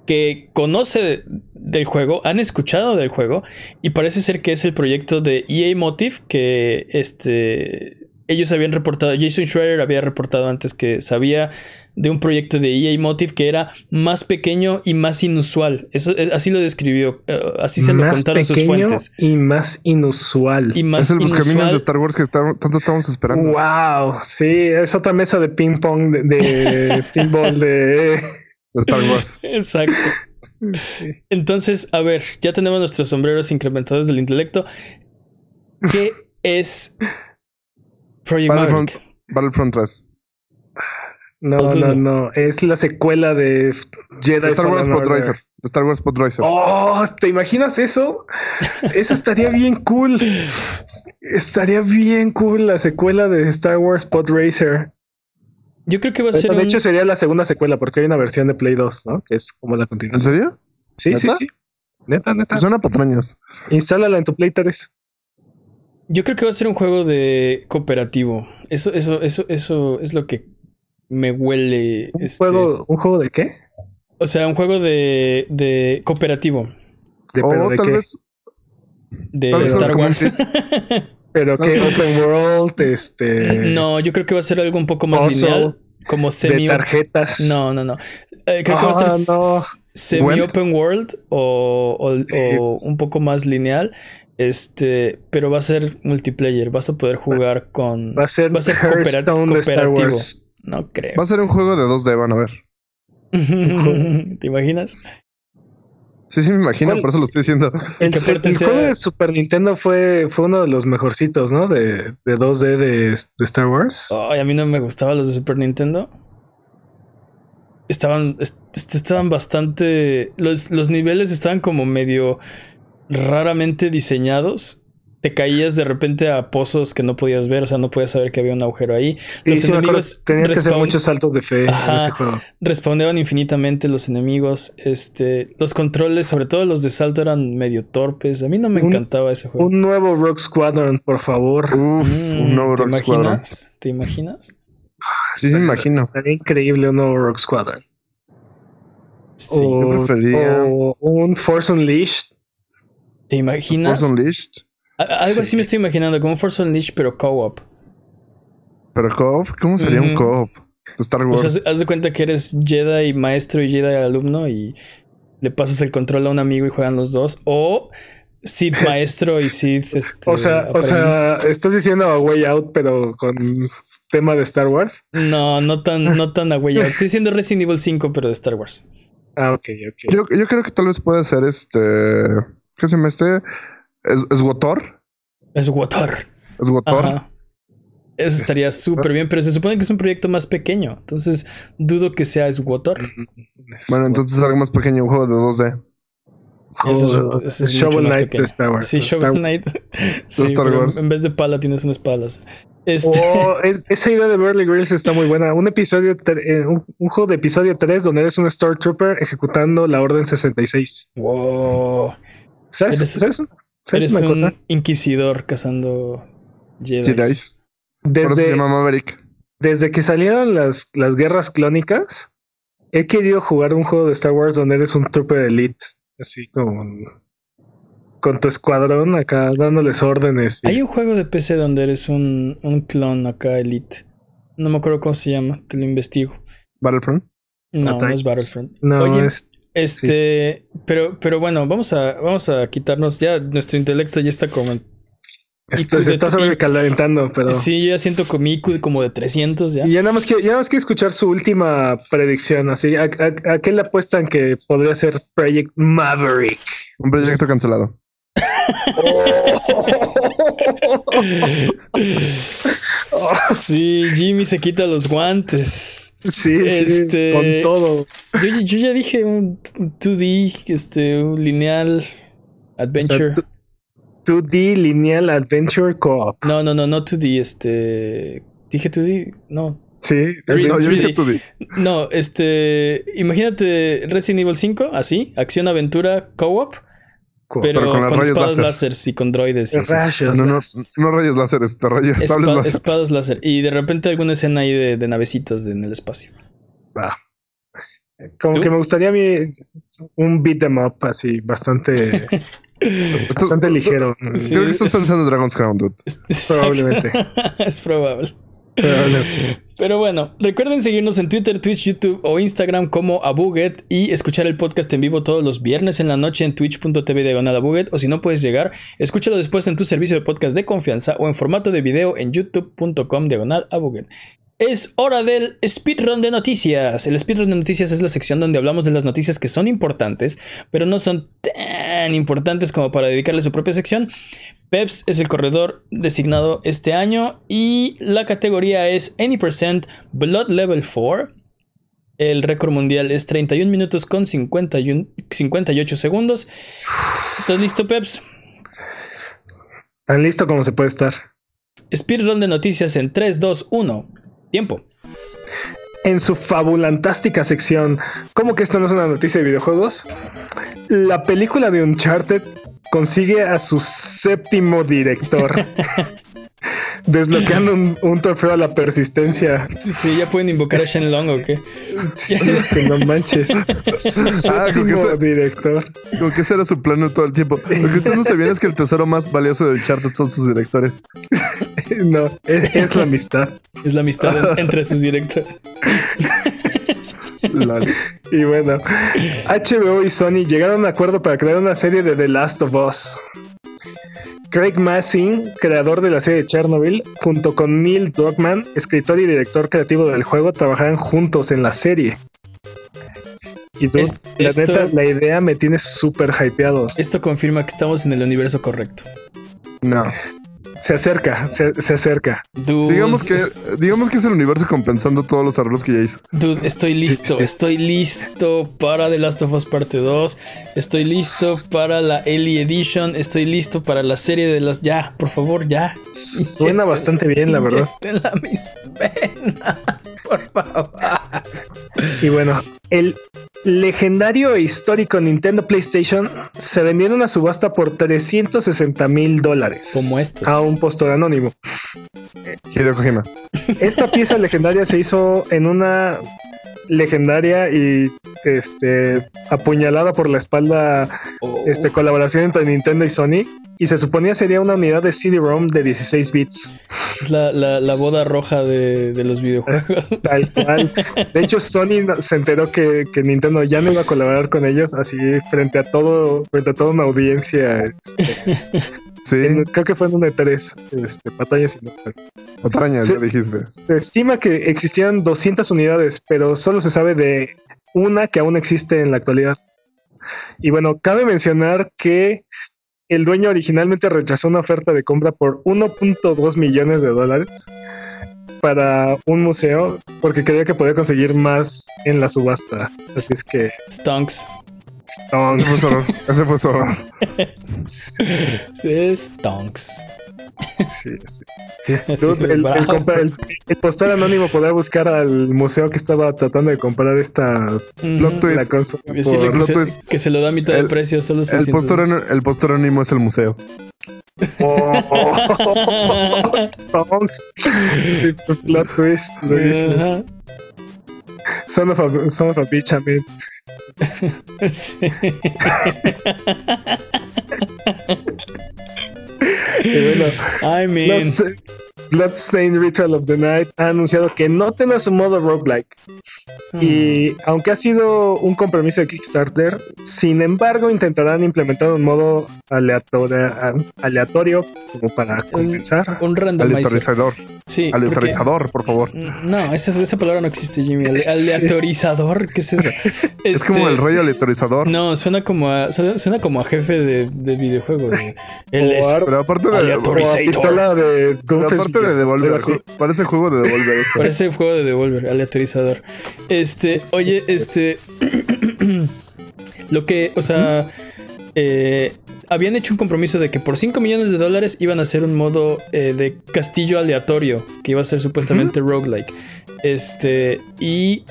que conoce del juego, han escuchado del juego y parece ser que es el proyecto de EA Motive que este ellos habían reportado, Jason Schreier había reportado antes que sabía de un proyecto de EA Motive que era más pequeño y más inusual. Eso es- así lo describió, eh, así se lo contaron sus fuentes. Y más inusual. Y más es el Buscaminas inusual. de Star Wars que está- tanto estamos esperando. Wow, sí, es otra mesa de ping pong de, de pinball de De Star Wars. Exacto. Entonces, a ver, ya tenemos nuestros sombreros incrementados del intelecto. ¿Qué es Project Battlefront, Maverick? Battlefront 3. No, no, no. Es la secuela de Jedi Star Wars. Podracer. Star Wars Podracer. Oh, ¿te imaginas eso? Eso estaría bien cool. Estaría bien cool la secuela de Star Wars Pod Racer. Yo creo que va a ser De un- hecho, sería la segunda secuela porque hay una versión de Play 2, ¿no? Que es como la ¿En continuación. serio? Sí, sí, ¿Neta? sí. Neta, neta. Suena patrañas. Instálala en tu Play 3. Yo creo que va a ser un juego de cooperativo. Eso, eso, eso, eso es lo que me huele. ¿Un, este, juego, ¿Un juego de qué? O sea, un juego de, de cooperativo. De, pero O de tal qué? vez. De Tal vez Star Wars. Pero que. Open World, este. no, yo creo que va a ser algo un poco más lineal. Como De semi. tarjetas. No, no, no. Eh, creo que va a Ah, ser no. semi open world o, o- un poco más lineal. Este, pero va a ser multiplayer. Vas a poder jugar con. Va a ser, va a ser Hearthstone coopera- de Star cooperativo. Wars. No creo. Va a ser un juego de 2D, van a ver. ¿Te imaginas? Sí, sí, me imagino, por eso lo estoy diciendo. El, el sea- juego de Super Nintendo fue, fue uno de los mejorcitos, ¿no? De, de 2D de, de Star Wars. Ay, a mí no me gustaban los de Super Nintendo. Estaban, est- est- estaban bastante. Los, los niveles estaban como medio raramente diseñados. Te caías de repente a pozos que no podías ver, o sea, no podías saber que había un agujero ahí. Los sí, enemigos Tenías que hacer muchos saltos de fe Ajá. en ese juego. respawneaban infinitamente los enemigos. Este, los controles, sobre todo los de salto, eran medio torpes. A mí no me Un- encantaba ese juego. Un nuevo Rogue Squadron, por favor. Uf, Mm, un nuevo ¿Te Rock Squadron. ¿Te imaginas? Sí, sí, me imagino. Estaría increíble un nuevo Rogue Squadron. Sí. o, yo prefería- o un Force Unleashed. ¿Te imaginas? Force Unleashed. A- Algo así Sí. me estoy imaginando, como un Force Unleashed, pero co-op. Pero co-op, ¿cómo sería un co-op? Star O Wars. sea, haz- de cuenta que eres Jedi maestro y Jedi alumno y le pasas el control a un amigo y juegan los dos. O Sith maestro y Sith este, O sea, o sea, estás diciendo a Way Out, pero con tema de Star Wars. No, no tan, no tan agüeyado. Estoy diciendo Resident Evil 5, pero de Star Wars. Ah, ok, ok. Yo, yo creo que tal vez puede ser este. ¿Qué se me esté? ¿Es, es Gotor? Es Wotor. ¿Es Gotor? Ajá. Eso estaría súper bien, pero se supone que es un proyecto más pequeño. Entonces, dudo que sea Wotor. Bueno, entonces algo más pequeño, un juego de 2D. Eso es- Joder, eso es Shovel Knight de Star Wars. Sí, Star Shovel. Knight. Sí, Star Wars. en vez de pala tienes una espada láser. Este, Oh, es- esa idea de Beverly Grills está muy buena. Un episodio, eh, un, un juego de episodio 3 donde eres un Stormtrooper ejecutando la Orden 66. wow. ¿Sabes? ¿Sabes? ¿Sabes Eres una un cosa? inquisidor cazando Jedi. Jedi. Por eso se Desde, llama Maverick. desde que salieron las, las guerras clónicas, he querido jugar un juego de Star Wars donde eres un Trooper Elite. Así como con tu escuadrón acá dándoles órdenes. y- Hay un juego de PC donde eres un, un clon acá, Elite. No me acuerdo cómo se llama, te lo investigo. Battlefront. No, no es. Battlefront. No, Oye, es, este, pero, pero bueno, vamos a, vamos a quitarnos ya, nuestro intelecto ya está como en- esto- se está sobrecalentando, pero. Sí, yo ya siento con mi IQ como de 300 ya. Y ya nada más quiero, ya nada más quiero escuchar su última predicción. Así, ¿a, a- a qué le apuestan que podría ser Project Maverick? Un proyecto cancelado. Sí, Jimmy se quita los guantes. Sí, sí, Este- con todo. Yo, yo ya dije un 2D, este, un lineal O sea, adventure. tu- 2D Lineal Adventure Co-op. No, no, no, no 2D, este. Dije 2D, no. Sí, No, yo 3D. dije 2D. No, este. Imagínate Resident Evil 5, así, acción-aventura co-op, Co- pero, Pero con con, los rayos espadas láser. láser y con droides. y así. Rayos. No, no, no rayos láseres, te rayos, sables Espa- láser. espadas láser. Y de repente alguna escena ahí de, de navecitas de- en el espacio. Ah. Como ¿Tú? que me gustaría a mí un beat em up así, bastante, bastante ligero. Sí. Creo que estás pensando en Dragon's Crown, dude. Probablemente. es probable. Pero bueno, recuerden seguirnos en Twitter, Twitch, YouTube o Instagram como Abuget y escuchar el podcast en vivo todos los viernes en la noche en twitch.tv diagonal Abuget o si no puedes llegar, escúchalo después en tu servicio de podcast de confianza o en formato de video en youtube.com diagonal Abuget. Es hora del speedrun de noticias. El speedrun de noticias es la sección donde hablamos de las noticias que son importantes, pero no son tan importantes como para dedicarle su propia sección. Peps es el corredor designado este año y la categoría es Any Percent Blood Level 4. El récord mundial es 31 minutos con 51 58 segundos. ¿Estás listo, Peps? Tan listo como se puede estar. Speedrun de noticias en 3, 2, 1. Tiempo. En su fabulantástica sección, ¿cómo que esto no es una noticia de videojuegos? La película de Uncharted consigue a su séptimo director. Desbloqueando un, un trofeo a la persistencia. Sí, ya pueden invocar a Shenlong o qué. Sí, es que no manches. Ah, con que ese- director. Como que ese era su plano todo el tiempo. Lo que ustedes no sabían es que el tesoro más valioso de Uncharted son sus directores. No, es, es la amistad. Es la amistad en- entre sus directores. Y bueno, HBO y Sony llegaron a un acuerdo para crear una serie de The Last of Us. Craig Massin, creador de la serie de Chernobyl, junto con Neil Druckmann, escritor y director creativo del juego, trabajarán juntos en la serie. Y Es- la esto- neta, la idea me tiene súper hypeado. Esto confirma que estamos en el universo correcto. No. Se acerca, se, se acerca. Dude, Digamos que, es- digamos que es el universo compensando todos los errores que ya hizo. dude, estoy listo. sí. Estoy listo para The Last of Us Parte 2. Estoy listo para la Ellie Edition. Estoy listo para la serie de las. Ya, por favor, ya. Suena bastante bien, la verdad. Mis venas, por favor. Y bueno, el legendario e histórico Nintendo PlayStation se vendió en una subasta por 360 mil dólares. Como estos. A un postor anónimo. Hideo Kojima. Esta pieza legendaria se hizo en una legendaria y este apuñalada por la espalda Oh, este colaboración entre Nintendo y Sony y se suponía sería una unidad de CD-ROM de 16 bits es la, la- la boda roja de, de los videojuegos. tal cual. De hecho Sony se enteró que, que Nintendo ya no iba a colaborar con ellos así frente a todo frente a toda una audiencia este, Sí, en- creo que fue en un E3 este, batallas patrañas, ya dijiste. Se estima que existían 200 unidades, pero solo se sabe de una que aún existe en la actualidad. Y bueno, cabe mencionar que el dueño originalmente rechazó una oferta de compra por 1.2 millones de dólares para un museo porque creía que podía conseguir más en la subasta. Así es que... Stonks. No, Ese fue su error. Ese fue su error. Sí, Stonks. sí, el, el bravo. compa- el- el postor anónimo podrá buscar al museo que estaba tratando de comprar esta Ujú. twist. la consola que, Plot se, twist. que se lo da a mitad de precio, solo El 600. postor, el postor anónimo es el museo. Oh, Stonks. Sí, pues, plot twist. buenísimo. Ajá. Son of a, son of a bitch, man. Sí. Y bueno, I mean, los, eh, Bloodstained Ritual of the Night ha anunciado que no tendrá su modo roguelike. Y aunque ha sido un compromiso de Kickstarter, sin embargo intentarán implementar un modo aleatorio, aleatorio como para compensar. un randomizer. Aleatorizador. Sí, porque- Aleatorizador, por favor. No, esa, esa palabra no existe, Jimmy. Ale- Aleatorizador, ¿qué es eso? Es como Este, el rey aleatorizador. No, suena como a, suena, suena como a jefe de, de videojuego. de- El es- Pero aparte de, o Aleatorizator. pistola de Doomfist, aparte de Devolver, así. parece juego de Devolver eso. Parece juego de Devolver, aleatorizador. Este, oye, este. lo que, o sea. eh, habían hecho un compromiso de que por 5 millones de dólares iban a hacer un modo eh, de castillo aleatorio, que iba a ser supuestamente roguelike. Este, y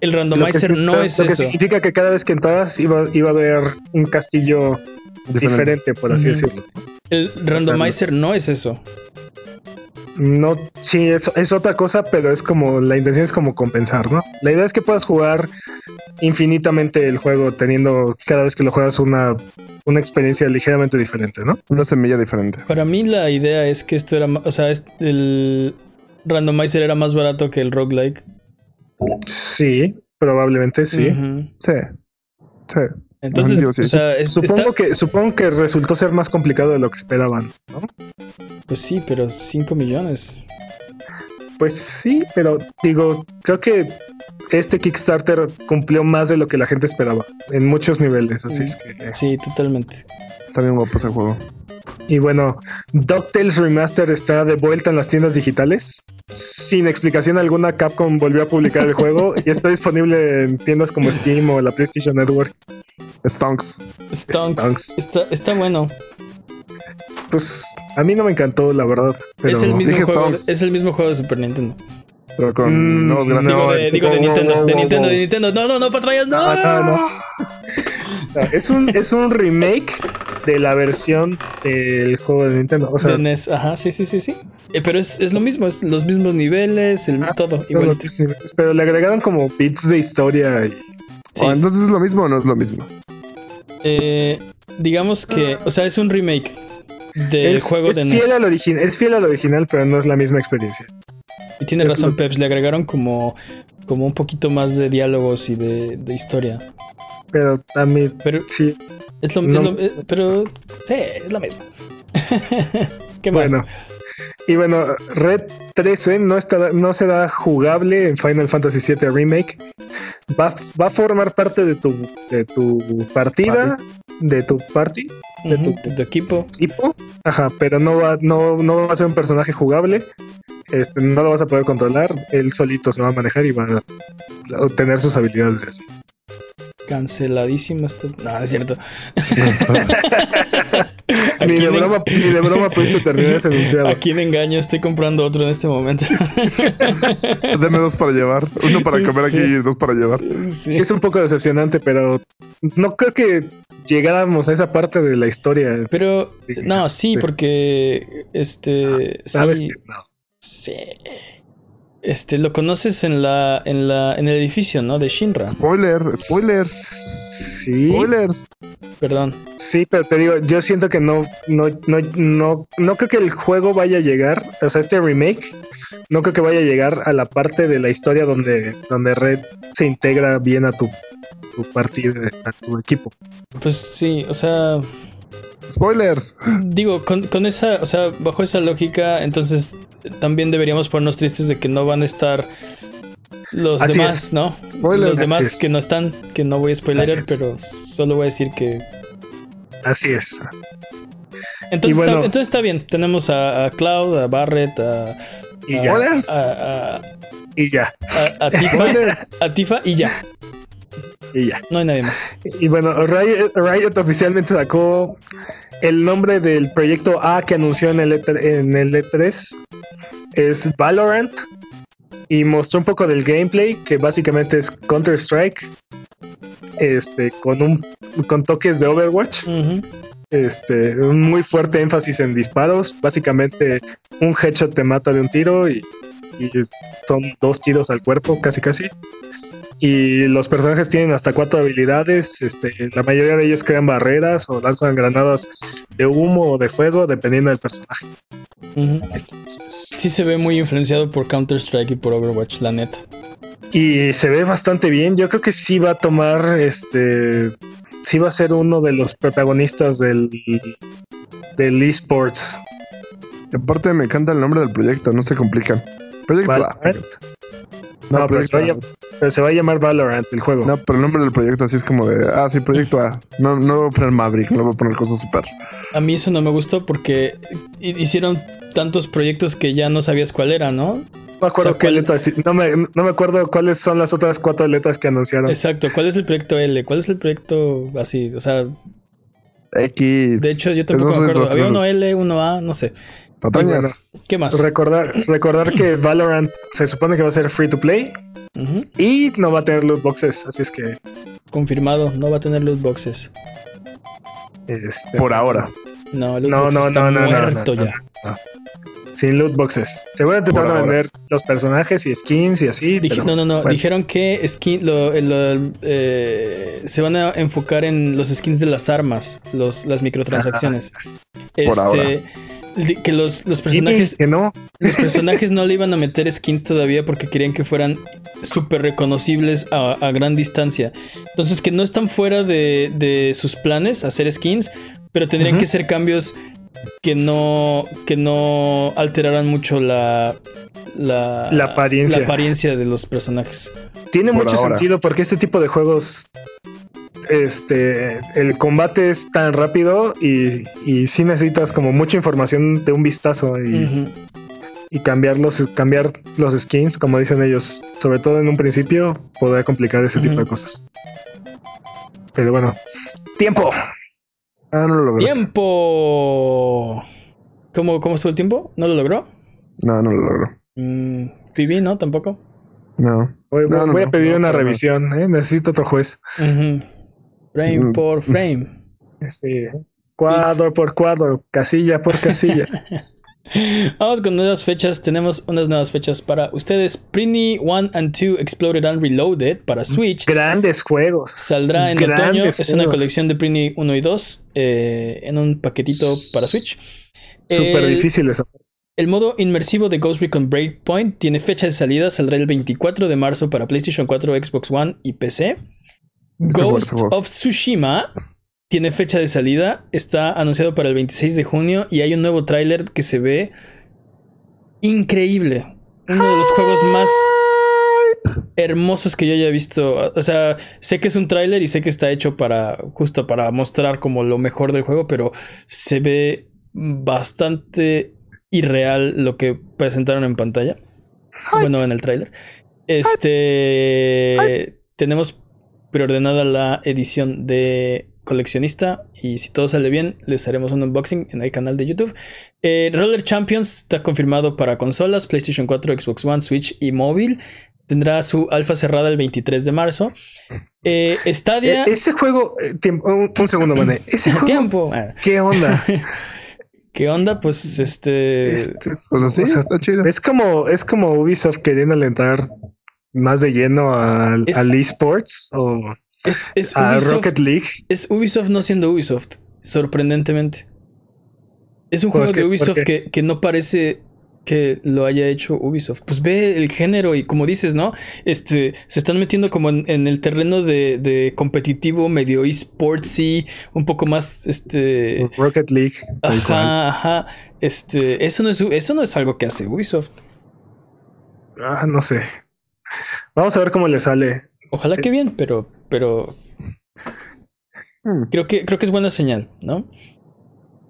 el Lo que randomizer no es lo que eso. significa que cada vez que entrabas iba, iba a haber un castillo diferente, por así decirlo. El randomizer no es eso. No, sí, es, es otra cosa, pero es como la intención es como compensar, ¿no? La idea es que puedas jugar infinitamente el juego teniendo cada vez que lo juegas una, una experiencia ligeramente diferente, ¿no? Una semilla diferente. Para mí la idea es que esto era, o sea, es- el randomizer era más barato que el roguelike. Sí, probablemente sí. Sí. Sí. Entonces, Yo sí. o sea, es- Supongo está- que, supongo que resultó ser más complicado de lo que esperaban, ¿no? pues sí, pero 5 millones. Pues sí, pero digo, creo que este Kickstarter cumplió más de lo que la gente esperaba en muchos niveles, así es que Sí, totalmente. Está bien guapo ese juego. y bueno, DuckTales Remaster está de vuelta en las tiendas digitales. Sin explicación alguna, Capcom volvió a publicar el juego y está disponible en tiendas como Steam o la PlayStation Network. Stonks. Stonks. Stonks. Está, está bueno. Pues a mí no me encantó, la verdad. Pero es, el mismo Dije juego, Stonks. es el mismo juego de Super Nintendo. Pero con Mm, nuevos gráficos. digo, No, de, digo de wow, Nintendo, wow, de wow, Nintendo, wow. de Nintendo. No, no, no, patrañas, no. Ah, no, no. Es un, es un remake de la versión del juego de Nintendo. O sea, de NES, ajá, sí, sí, sí, sí. Eh, pero es, es lo mismo, es los mismos niveles, el, Ah, todo, pero le agregaron como bits de historia. Y, Sí, Ah, entonces es lo mismo o no es lo mismo. eh, digamos que, o sea, es un remake del es, juego es de fiel NES. al es fiel al original, pero no es la misma experiencia. Y tiene es razón, lo- Peps, le agregaron como, como un poquito más de diálogos y de, de historia. Pero a mí Pero sí. es lo, No. es lo- eh, pero sí, es lo mismo. ¿Qué más? Bueno. Y bueno, Red 13 no, estará, no será jugable en Final Fantasy VII Remake. Va, va a formar parte de tu, de tu partida, de tu party, de tu- de tu equipo. equipo. Ajá, pero no va, no, no va a ser un personaje jugable. Este, no lo vas a poder controlar. Él solito se va a manejar y va a obtener sus habilidades. así. Canceladísimo esto. No, es cierto. ¿A Ni de, broma, ni de broma pudiste terminar ese enunciado. ¿A quién engaño? Estoy comprando otro en este momento. Deme dos para llevar. Uno para comer Sí. aquí y dos para llevar. Sí. Sí, es un poco decepcionante, pero no creo que llegáramos a esa parte de la historia. Pero, no, sí, sí. porque, este, Sabes sí, que no. sí. Este, lo conoces en la, en la, en el edificio, ¿no? De Shinra. Spoiler, spoilers, Sí, spoilers. Perdón. sí, pero te digo, yo siento que no, no, no, no, no creo que el juego vaya a llegar, o sea, este remake, no creo que vaya a llegar a la parte de la historia donde, donde Red se integra bien a tu, tu partida, a tu equipo. Pues sí, o sea, Spoilers. digo, con, con esa, o sea, bajo esa lógica, entonces también deberíamos ponernos tristes de que no van a estar los Así demás, es. ¿no? Spoilers. Los demás es. que no están, que no voy a spoiler, pero solo voy a decir que Así es. Entonces, bueno- está, entonces está bien. Tenemos a, a Cloud, a Barrett, a, Y a- ya, a, a- y ya, a- a Tifa, a Tifa y ya. Y ya. No hay nadie más. Y bueno, Riot, Riot oficialmente sacó el nombre del proyecto A que anunció en el, E3, en el E3. Es Valorant. Y mostró un poco del gameplay, que básicamente es Counter-Strike. Este, con un con toques de Overwatch. Este, un muy fuerte énfasis en disparos. Básicamente, un headshot te mata de un tiro y, son dos tiros al cuerpo, casi casi. Y los personajes tienen hasta cuatro habilidades. Este, la mayoría de ellos crean barreras o lanzan granadas de humo o de fuego, dependiendo del personaje. Sí se ve muy influenciado por Counter-Strike y por Overwatch, la neta. Y se ve bastante bien. Yo creo que sí va a tomar este. Sí va a ser uno de los protagonistas del, del esports. Aparte me encanta el nombre del proyecto, no se complican. Proyecto A. No, No, pero se A. vaya- Pero se va a llamar Valorant el juego. No, pero el nombre del proyecto así es como de, ah, sí, proyecto A. No, no voy a poner Maverick, no voy a poner cosas super. A mí eso no me gustó porque hi- hicieron tantos proyectos que ya no sabías cuál era, ¿no? No me acuerdo O sea, qué ¿cuál- letras. No me, no me acuerdo cuáles son las otras cuatro letras que anunciaron. Exacto. ¿Cuál es el proyecto L? ¿Cuál es el proyecto así? O sea, X. de hecho yo tampoco me acuerdo. Había uno L, uno A, no sé. Patrañas. ¿Qué más? Recordar, recordar que Valorant se supone que va a ser free to play Ujú. y no va a tener loot boxes. Así es que. Confirmado, no va a tener loot boxes. este, Por ahora. No, loot No, box no, está no, no, no, muerto no, ya. Sin loot boxes. Seguramente te van a ahora. vender los personajes y skins y así. Dije- pero, no, no, no. bueno. Dijeron que skin, lo- lo- eh, se van a enfocar en los skins de las armas, los, las microtransacciones. Este, ahora. Que los, los personajes, que no. los personajes no le iban a meter skins todavía porque querían que fueran súper reconocibles a, a gran distancia. Entonces que no están fuera de, de sus planes hacer skins, pero tendrían que ser cambios que no, que no alteraran mucho la, la, La apariencia. la apariencia de los personajes. Tiene Por mucho ahora. sentido porque este tipo de juegos, este, el combate es tan rápido y, y sí necesitas como mucha información de un vistazo y, y cambiar, los, cambiar los skins, como dicen ellos, sobre todo en un principio, podría complicar ese tipo de cosas. Pero bueno, tiempo. Ah, no lo lograste. ¡Tiempo! ¿Cómo, ¿Cómo estuvo el tiempo? ¿No lo logró? No, no lo logro. Mm, ¿TV no? ¿Tampoco? No. Voy, No, no, voy a pedir no, una no, no. revisión, ¿eh? necesito otro juez. Frame Mm. por frame. Sí. Cuadro por cuadro, casilla por casilla. Vamos con nuevas fechas. Tenemos unas nuevas fechas para ustedes. Prini 1 and 2 Exploded and Reloaded para Switch. Grandes juegos. Saldrá en Grandes otoño. Es una colección de Prini 1 y 2 eh, en un paquetito para Switch. Súper El- difíciles. El modo inmersivo de Ghost Recon Breakpoint tiene fecha de salida, saldrá el 24 de marzo para PlayStation 4, Xbox One y PC. Ghost of Tsushima tiene fecha de salida, está anunciado para el 26 de junio y hay un nuevo tráiler que se ve increíble. Uno de los juegos más hermosos que yo haya visto. O sea, sé que es un tráiler y sé que está hecho para justo para mostrar como lo mejor del juego, pero se ve bastante irreal lo que presentaron en pantalla. Bueno, en el tráiler. Este tenemos preordenada la edición de coleccionista y si todo sale bien les haremos un unboxing en el canal de YouTube. Eh, Roller Champions está confirmado para consolas, PlayStation 4, Xbox One, Switch y móvil. Tendrá su alfa cerrada el 23 de marzo. Eh, Stadia... E- ese juego, eh, tiempo- un, un segundo, mané. Ese juego, tiempo. Ah, ¿qué onda? ¿Qué onda? Pues este... Este, Pues así, o sea, está chido. es como, es como Ubisoft queriendo alentar más de lleno al, Es- al esports o Es, es a Ubisoft, Rocket League. es Ubisoft no siendo Ubisoft, sorprendentemente. Es un ¿Por juego qué? de ¿Por Ubisoft que, que no parece que lo haya hecho Ubisoft. Pues ve el género y como dices, ¿no? Este, se están metiendo como en, en el terreno de, de competitivo, medio esportsy, un poco más, este... Rocket League. Ajá, ajá. Este, eso no es, eso no es algo que hace Ubisoft. Ah, no sé. Vamos a ver cómo le sale. Ojalá que bien, pero, pero Hmm. creo que, creo que es buena señal, ¿no?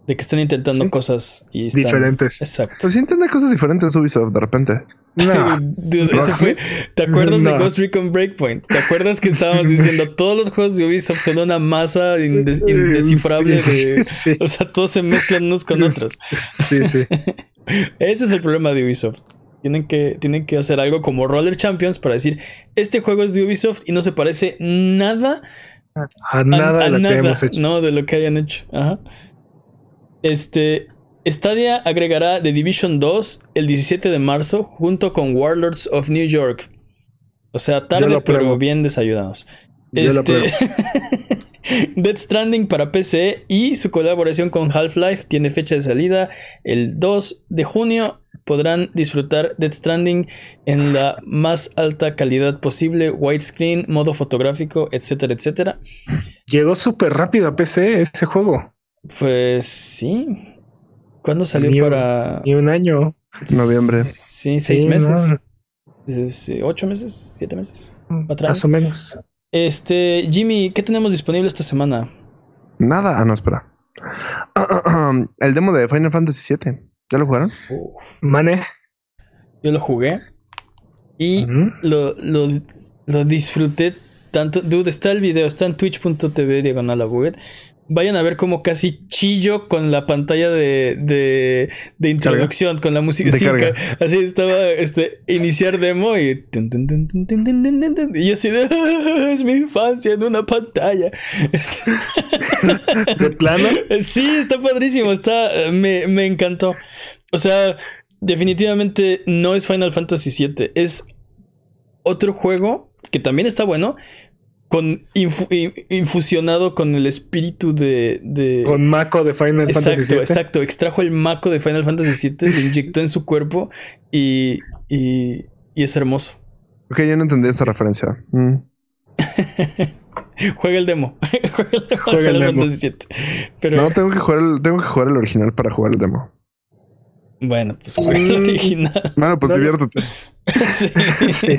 De que están intentando Sí. cosas y están... Diferentes. Exacto. Pues sí entiende cosas diferentes Ubisoft de repente. No. Dude, eso fue- ¿Te acuerdas de. Ghost Recon Breakpoint? ¿Te acuerdas que estábamos diciendo todos los juegos de Ubisoft son una masa inde- indescifrable Sí, de... sí, O sea, todos se mezclan unos con otros. sí, sí. Ese es el problema de Ubisoft. Tienen que, tienen que hacer algo como Roller Champions para decir, este juego es de Ubisoft y no se parece nada A nada a, de lo nada, que hemos hecho. No, de lo que hayan hecho. Ajá. Este. Stadia agregará The Division 2 el 17 de marzo junto con Warlords of New York. O sea, tarde pero bien desayunados. Este, Dead Stranding para PC y su colaboración con Half-Life tiene fecha de salida el 2 de junio. Podrán disfrutar Dead Stranding en la más alta calidad posible, widescreen, modo fotográfico, etcétera, etcétera. Llegó súper rápido a PC ese juego. Pues sí. ¿Cuándo salió Ni un- para...? Ni un año. Noviembre. Sí, seis Sí, meses. no, sí, ¿Ocho meses? ¿Siete meses? Atrás. Más o menos. Este, Jimmy, ¿qué tenemos disponible esta semana? Nada. Ah, no, espera. El demo de Final Fantasy VII. ¿Ya lo jugaron? Mane. yo lo jugué y lo, lo, lo disfruté tanto. Dude, está el video, está en twitch.tv diagonal a vayan a ver como casi chillo con la pantalla de, de, introducción, con la música. Así estaba este, iniciar demo y. Y yo así de. Ah, es mi infancia en una pantalla. Este ¿De plano? Sí, está padrísimo. Está, me, me encantó. O sea, definitivamente no es Final Fantasy VII. Es otro juego que también está bueno, con infu- in- infusionado con el espíritu de... de- Con Mako de Final exacto, Fantasy VII. exacto, extrajo el maco de Final Fantasy VII, lo inyectó en su cuerpo y, y, y es hermoso. Ok, yo no entendí esa referencia. Mm. Juega el demo. Juega el demo de Juega el Final demo. Fantasy VII. Pero No, tengo que jugar el, tengo que jugar el original para jugar el demo. Bueno, pues juega el Mm. original. Bueno, pues No, no. diviértete. Sí. Sí.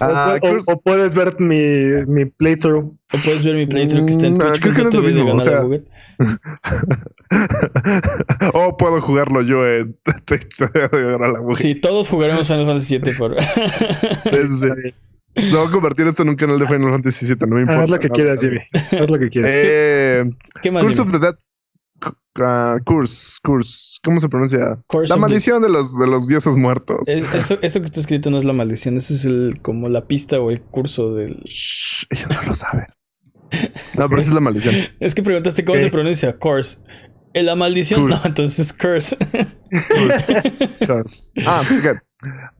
Ah, o, o- o puedes ver mi, mi playthrough. O puedes ver mi playthrough que está en Mm, Twitch. creo que no es lo mismo, o sea- o Oh, puedo jugarlo yo en Twitch. Sí, todos jugaremos Final Fantasy VII por. Sí. Se va a convertir esto en un canal de Final Fantasy VII, no me importa. Haz lo que No, quieras. Jimmy. Haz lo que quieras. Eh, ¿Qué más? Curse Jimmy? of the Dead. Ah, curse, Curse. ¿Cómo se pronuncia? Curse La the- maldición de los, de los dioses muertos. Es- eso, eso que está escrito no es la maldición, ese es el como la pista o el curso del. Shh, ellos no lo saben. No, pero esa es la maldición. Es que preguntaste cómo se pronuncia, curse. ¿En la maldición? Curse. No, entonces curse. Curse. Curse. Ah, ok.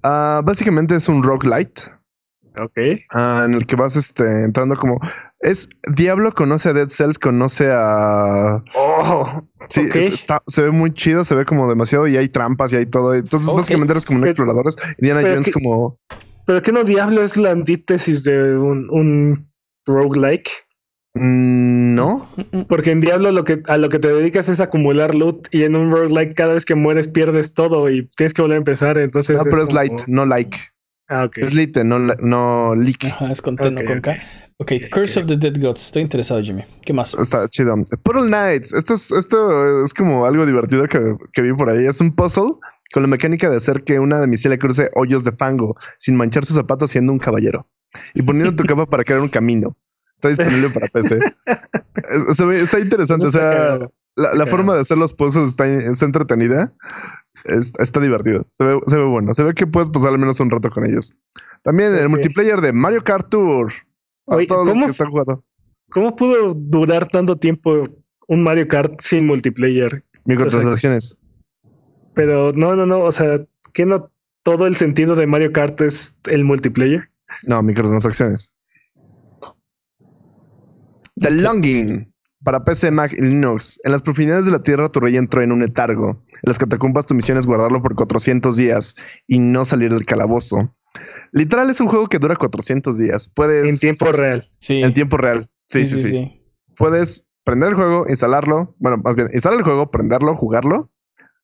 Ah, básicamente es un roguelite. Ok. ah, en el que vas este, entrando como. Es Diablo conoce a Dead Cells, conoce a. Oh, Sí, es- está, se ve muy chido, se ve como demasiado y hay trampas y hay todo. Entonces, Ok. básicamente eres como un Pero- explorador. Indiana pero Jones, que- como. Pero que no diablo es la antítesis de un, un roguelike. mm, No, Porque en Diablo lo que, a lo que te dedicas es acumular loot y en un roguelike cada vez que mueres pierdes todo y tienes que volver a empezar. Entonces no, pero es light, no like. Ah, ok. Es lite, no, no leak. Ajá, es con T, no con. K. Ok, Curse of the Dead Gods. Estoy interesado, Jimmy. ¿Qué más? Está chido. Portal Knights. Esto es, esto es como algo divertido que, que vi por ahí. Es un puzzle con la mecánica de hacer que una de mis le cruce hoyos de fango sin manchar sus zapatos siendo un caballero y poniendo tu capa para crear un camino. Está disponible para PC. Está interesante. O sea, la, la forma de hacer los puzzles está, está entretenida. Es- está divertido. Se ve, se ve bueno. Se ve que puedes pasar al menos un rato con ellos. También el multiplayer de Mario Kart Tour. Para Oye, todos los ¿cómo? que están jugando. ¿Cómo pudo durar tanto tiempo un Mario Kart sin multiplayer? Microtransacciones. Pero no, no, no. O sea, que no todo el sentido de Mario Kart es el multiplayer. No, microtransacciones. The Longing. Para PC, Mac y Linux. En las profundidades de la Tierra, tu rey entró en un letargo. En las catacumbas, tu misión es guardarlo por 400 días y no salir del calabozo. Literal, es un juego que dura 400 días. Puedes. En tiempo real. Sí. En tiempo real. Sí, sí, sí. Puedes prender el juego, instalarlo. Bueno, más bien, instalar el juego, prenderlo, jugarlo.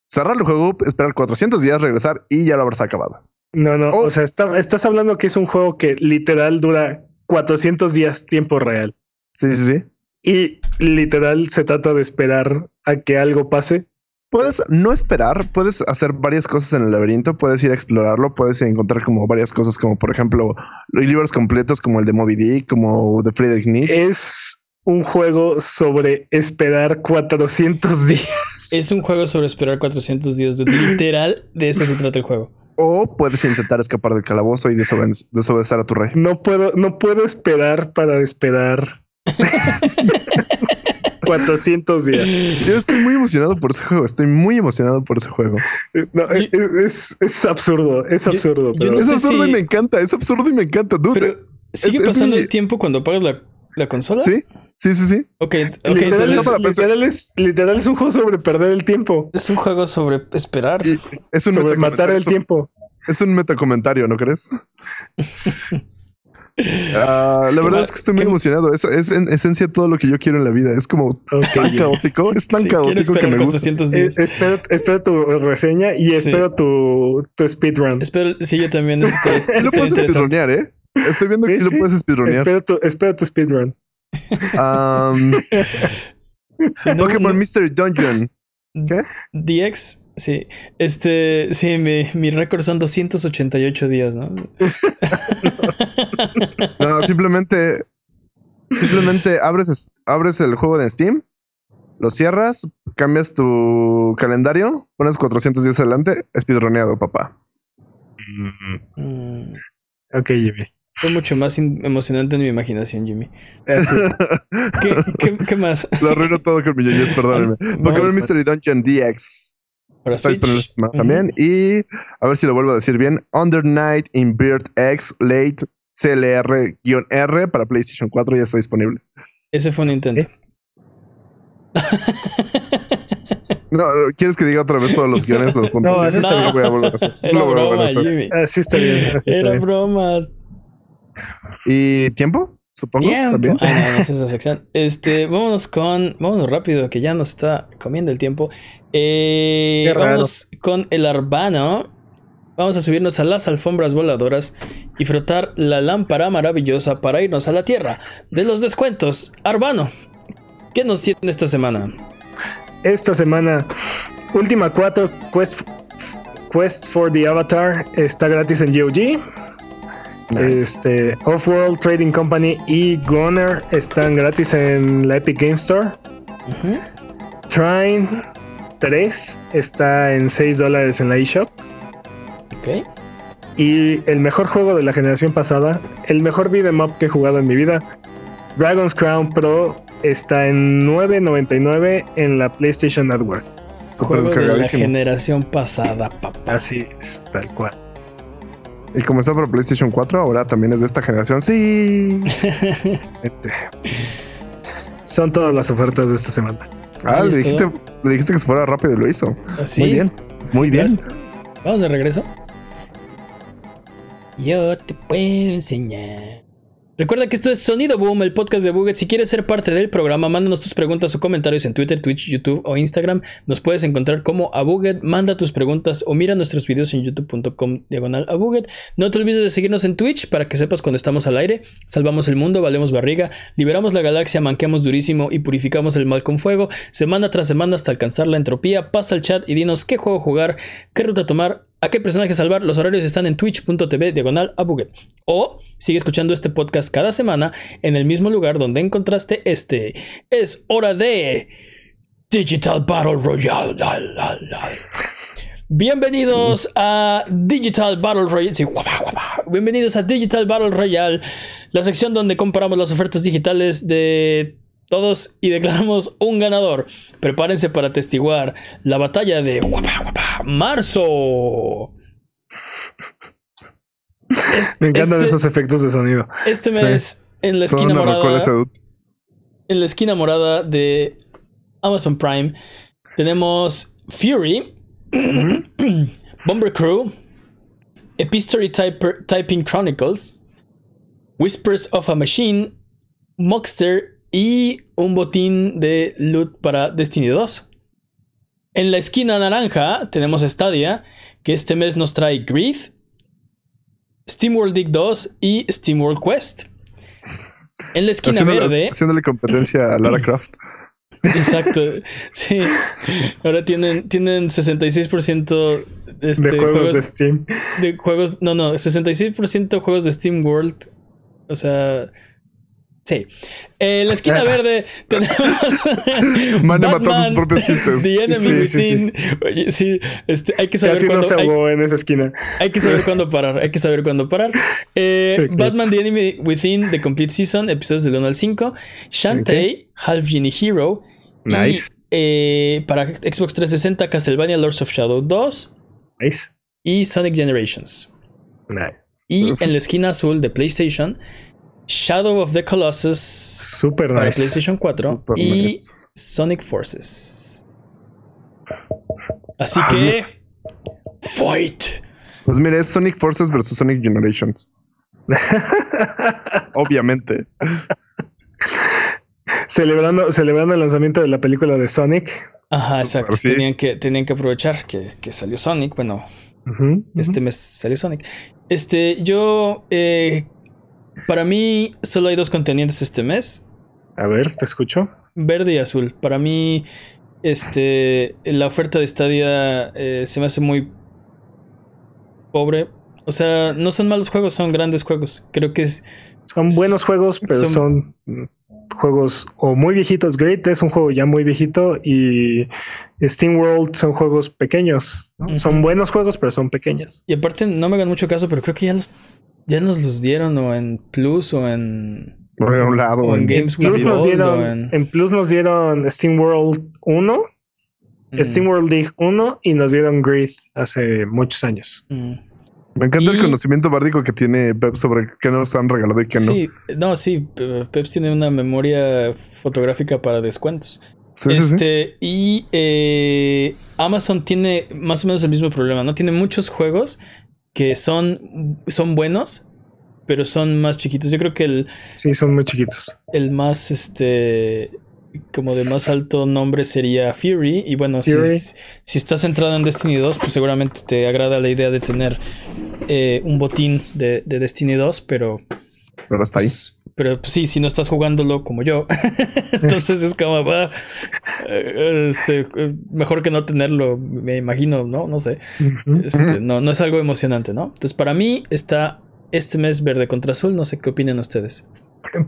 Cerrar el juego, esperar 400 días, regresar y ya lo habrás acabado. No, no. Oh. O sea, está- estás hablando que es un juego que literal dura 400 días tiempo real. Sí, sí, sí. Y literal se trata de esperar a que algo pase. Puedes no esperar, puedes hacer varias cosas en el laberinto, puedes ir a explorarlo, puedes encontrar como varias cosas, como por ejemplo libros completos como el de Moby Dick, como de Friedrich Nietzsche. Es un juego sobre esperar 400 días. Es un juego sobre esperar 400 días. de- Literal, de eso se trata el juego. O puedes intentar escapar del calabozo y desobe- desobedecer a tu rey. No puedo, no puedo esperar para esperar 400 días. Yo estoy muy emocionado por ese juego, estoy muy emocionado por ese juego. No, Yo- es, es absurdo, es absurdo. yo pero- no es absurdo si- y me encanta, es absurdo y me encanta. Dude, Pero, ¿sigue es- es pasando mi- el tiempo cuando apagas la, la consola? sí, sí, sí, sí. Ok, ent- ok, literal, entonces es, PC. literal es- literal es un juego sobre perder el tiempo, es un juego sobre esperar. Y es un sobre matar el tiempo. Es un metacomentario, ¿no crees? Ah, la ¿Qué verdad es que estoy muy ¿Qué- emocionado. Es, es en esencia todo lo que yo quiero en la vida. Es como Ok. tan caótico, es tan Sí, caótico que me gusta. 400 Eh, espero, espero tu reseña y Sí. espero tu, tu speedrun. Espero, sí, yo también estoy, Sí lo estoy puedes speedronear, ¿eh? Estoy viendo que Sí, sí, sí. lo puedes speedronear. Espero tu, espero tu speedrun. Um, Sí, no- Pokémon no- Mystery Dungeon. ¿Qué? DX, sí. Este, sí, mi, mi récord son 288 días, ¿no? No, simplemente, simplemente abres, es- abres el juego de Steam, lo cierras, cambias tu calendario, pones 400 días adelante, speedroneado, papá. Mm, Ok, Jimmy. Fue mucho más emocionante en mi imaginación, Jimmy. Así. ¿Qué, qué, qué más? Lo arruino todo con mi ñoñez, perdónenme. Pokémon Mystery Dungeon DX. para Está Switch. disponible esta semana Ujú. también. Y a ver si lo vuelvo a decir bien. Under Night in Bird X Late CLR-R para PlayStation 4 ya está disponible. Ese fue un intento. No, ¿quieres que diga otra vez todos los guiones, los puntos? No, eso Sí, está no bien. voy a volver a hacer. No Era lo broma. Jimmy. Así está bien. Así está Era bien. broma. ¿Y tiempo? supongo. Tiempo. también. Ah, no, no es esa sección. Este, vámonos con. Vámonos rápido, que ya nos está comiendo el tiempo. Eh, Qué raro. vamos con el Arbano. Vamos a subirnos a las alfombras voladoras y frotar la lámpara maravillosa para irnos a la tierra de los descuentos. Arbano, ¿qué nos tiene esta semana? Esta semana, última 4, Quest, Quest for the Avatar está gratis en GOG. Este, Off-World Trading Company y Goner están gratis en la Epic Game Store. Ujú, Trine 3 está en 6 dólares en la eShop. Ok. Y el mejor juego de la generación pasada, el mejor beat'em up que he jugado en mi vida, Dragon's Crown Pro está en 9.99 en la PlayStation Network. Juego de la generación pasada, papá. Así es, tal cual. Y como está para PlayStation 4, ahora también es de esta generación. Sí. Son todas las ofertas de esta semana. Ah, le dijiste, le dijiste que se fuera rápido y lo hizo. ¿Sí? Muy bien. Muy bien. Vamos de regreso. Yo te puedo enseñar. Recuerda que esto es Sonido Boom, el podcast de Buget. Si quieres ser parte del programa, mándanos tus preguntas o comentarios en Twitter, Twitch, YouTube o Instagram. Nos puedes encontrar como a Buget. Manda tus preguntas o mira nuestros videos en youtube.com diagonal. No te olvides de seguirnos en Twitch para que sepas cuando estamos al aire. Salvamos el mundo, valemos barriga, liberamos la galaxia, manqueamos durísimo y purificamos el mal con fuego. Semana tras semana hasta alcanzar la entropía. Pasa al chat y dinos qué juego jugar, qué ruta tomar, a qué personaje salvar. Los horarios están en twitch.tv diagonal a Buget. O sigue escuchando este podcast cada semana en el mismo lugar donde encontraste este. Es hora de Digital Battle Royale. Bienvenidos a Digital Battle Royale. Sí, guapa, guapa. Bienvenidos a Digital Battle Royale, la sección donde comparamos las ofertas digitales de todos y declaramos un ganador. Prepárense para atestiguar la batalla de guapa, guapa, marzo. Me encantan este- esos efectos de sonido. este Sí. mes, en la esquina morada, en la esquina morada de Amazon Prime, tenemos Fury, Bomber Crew, Epistory Typer- Typing Chronicles, Whispers of a Machine, Moxter y un botín de loot para Destiny 2. En la esquina naranja tenemos Stadia, que este mes nos trae Greed, SteamWorld Dig 2 y SteamWorld Quest. En la esquina Haciéndole, verde, haciéndole competencia a Lara Croft. exacto, sí. Ahora tienen, tienen 66% este, de juegos, de Steam. de juegos, no, no, 66% juegos de Steam World. O sea, sí. En la esquina verde tenemos. Mane mató sus propios chistes. The Enemy Sí, sí, Within. Oye, sí, este, hay que saber Casi no cuándo. se hay, ahogó en esa esquina. hay que saber cuándo parar. Hay que saber cuándo parar. Eh. Batman The Enemy Within, The Complete Season, episodios del 1 al 5. Shantae, Half Genie Hero. Nice. Y, eh, para Xbox 360, Castlevania Lords of Shadow 2 Nice. y Sonic Generations. Nice. Y en la esquina azul de PlayStation, Shadow of the Colossus Super para nice. PlayStation 4 Super y nice. Sonic Forces. Así que. Fight. Pues mira, es Sonic Forces versus Sonic Generations. Obviamente. Celebrando, celebrando el lanzamiento de la película de Sonic. Ajá, Super, exacto. sí. Tenían, que, tenían que aprovechar que, que salió Sonic. Bueno, este mes salió Sonic. Este, yo. eh, para mí, solo hay dos contendientes este mes: A ver, te escucho. verde y azul. Para mí, este, la oferta de Stadia eh, se me hace muy pobre. O sea, no son malos juegos, son grandes juegos. Creo que es. Son buenos juegos, pero Son- son, juegos o muy viejitos. Great es un juego ya muy viejito y Steam World son juegos pequeños. Son buenos juegos, pero son pequeños. Y aparte, no me hagan mucho caso, pero creo que ya los. Ya nos los dieron o en Plus o en. Por un lado. O en en- Games Plus nos dieron, o en- en Plus nos dieron Steam World 1, Mm, Steam World League 1 y nos dieron Great hace muchos años. mm. Me encanta el conocimiento bárdico que tiene Pep sobre qué nos han regalado y qué no. Sí, no, sí, Pe- Peps tiene una memoria fotográfica para descuentos. Sí, sí, sí. este, y eh, Amazon tiene más o menos el mismo problema, ¿no? Tiene muchos juegos que son, son buenos, pero son más chiquitos. Yo creo que el, Sí, son muy chiquitos. el más, este, como de más alto nombre sería Fury. Y bueno, si, Fury. si estás centrado en Destiny 2, pues seguramente te agrada la idea de tener eh, un botín de, de Destiny 2, pero... Pero está ahí. pues, pero pues, sí, si no estás jugándolo como yo, entonces es como, ah, eh, este, eh, mejor que no tenerlo, me imagino, ¿no? No sé. Este, no, no es algo emocionante, ¿no? Entonces, para mí está este mes verde contra azul. No sé qué opinan ustedes.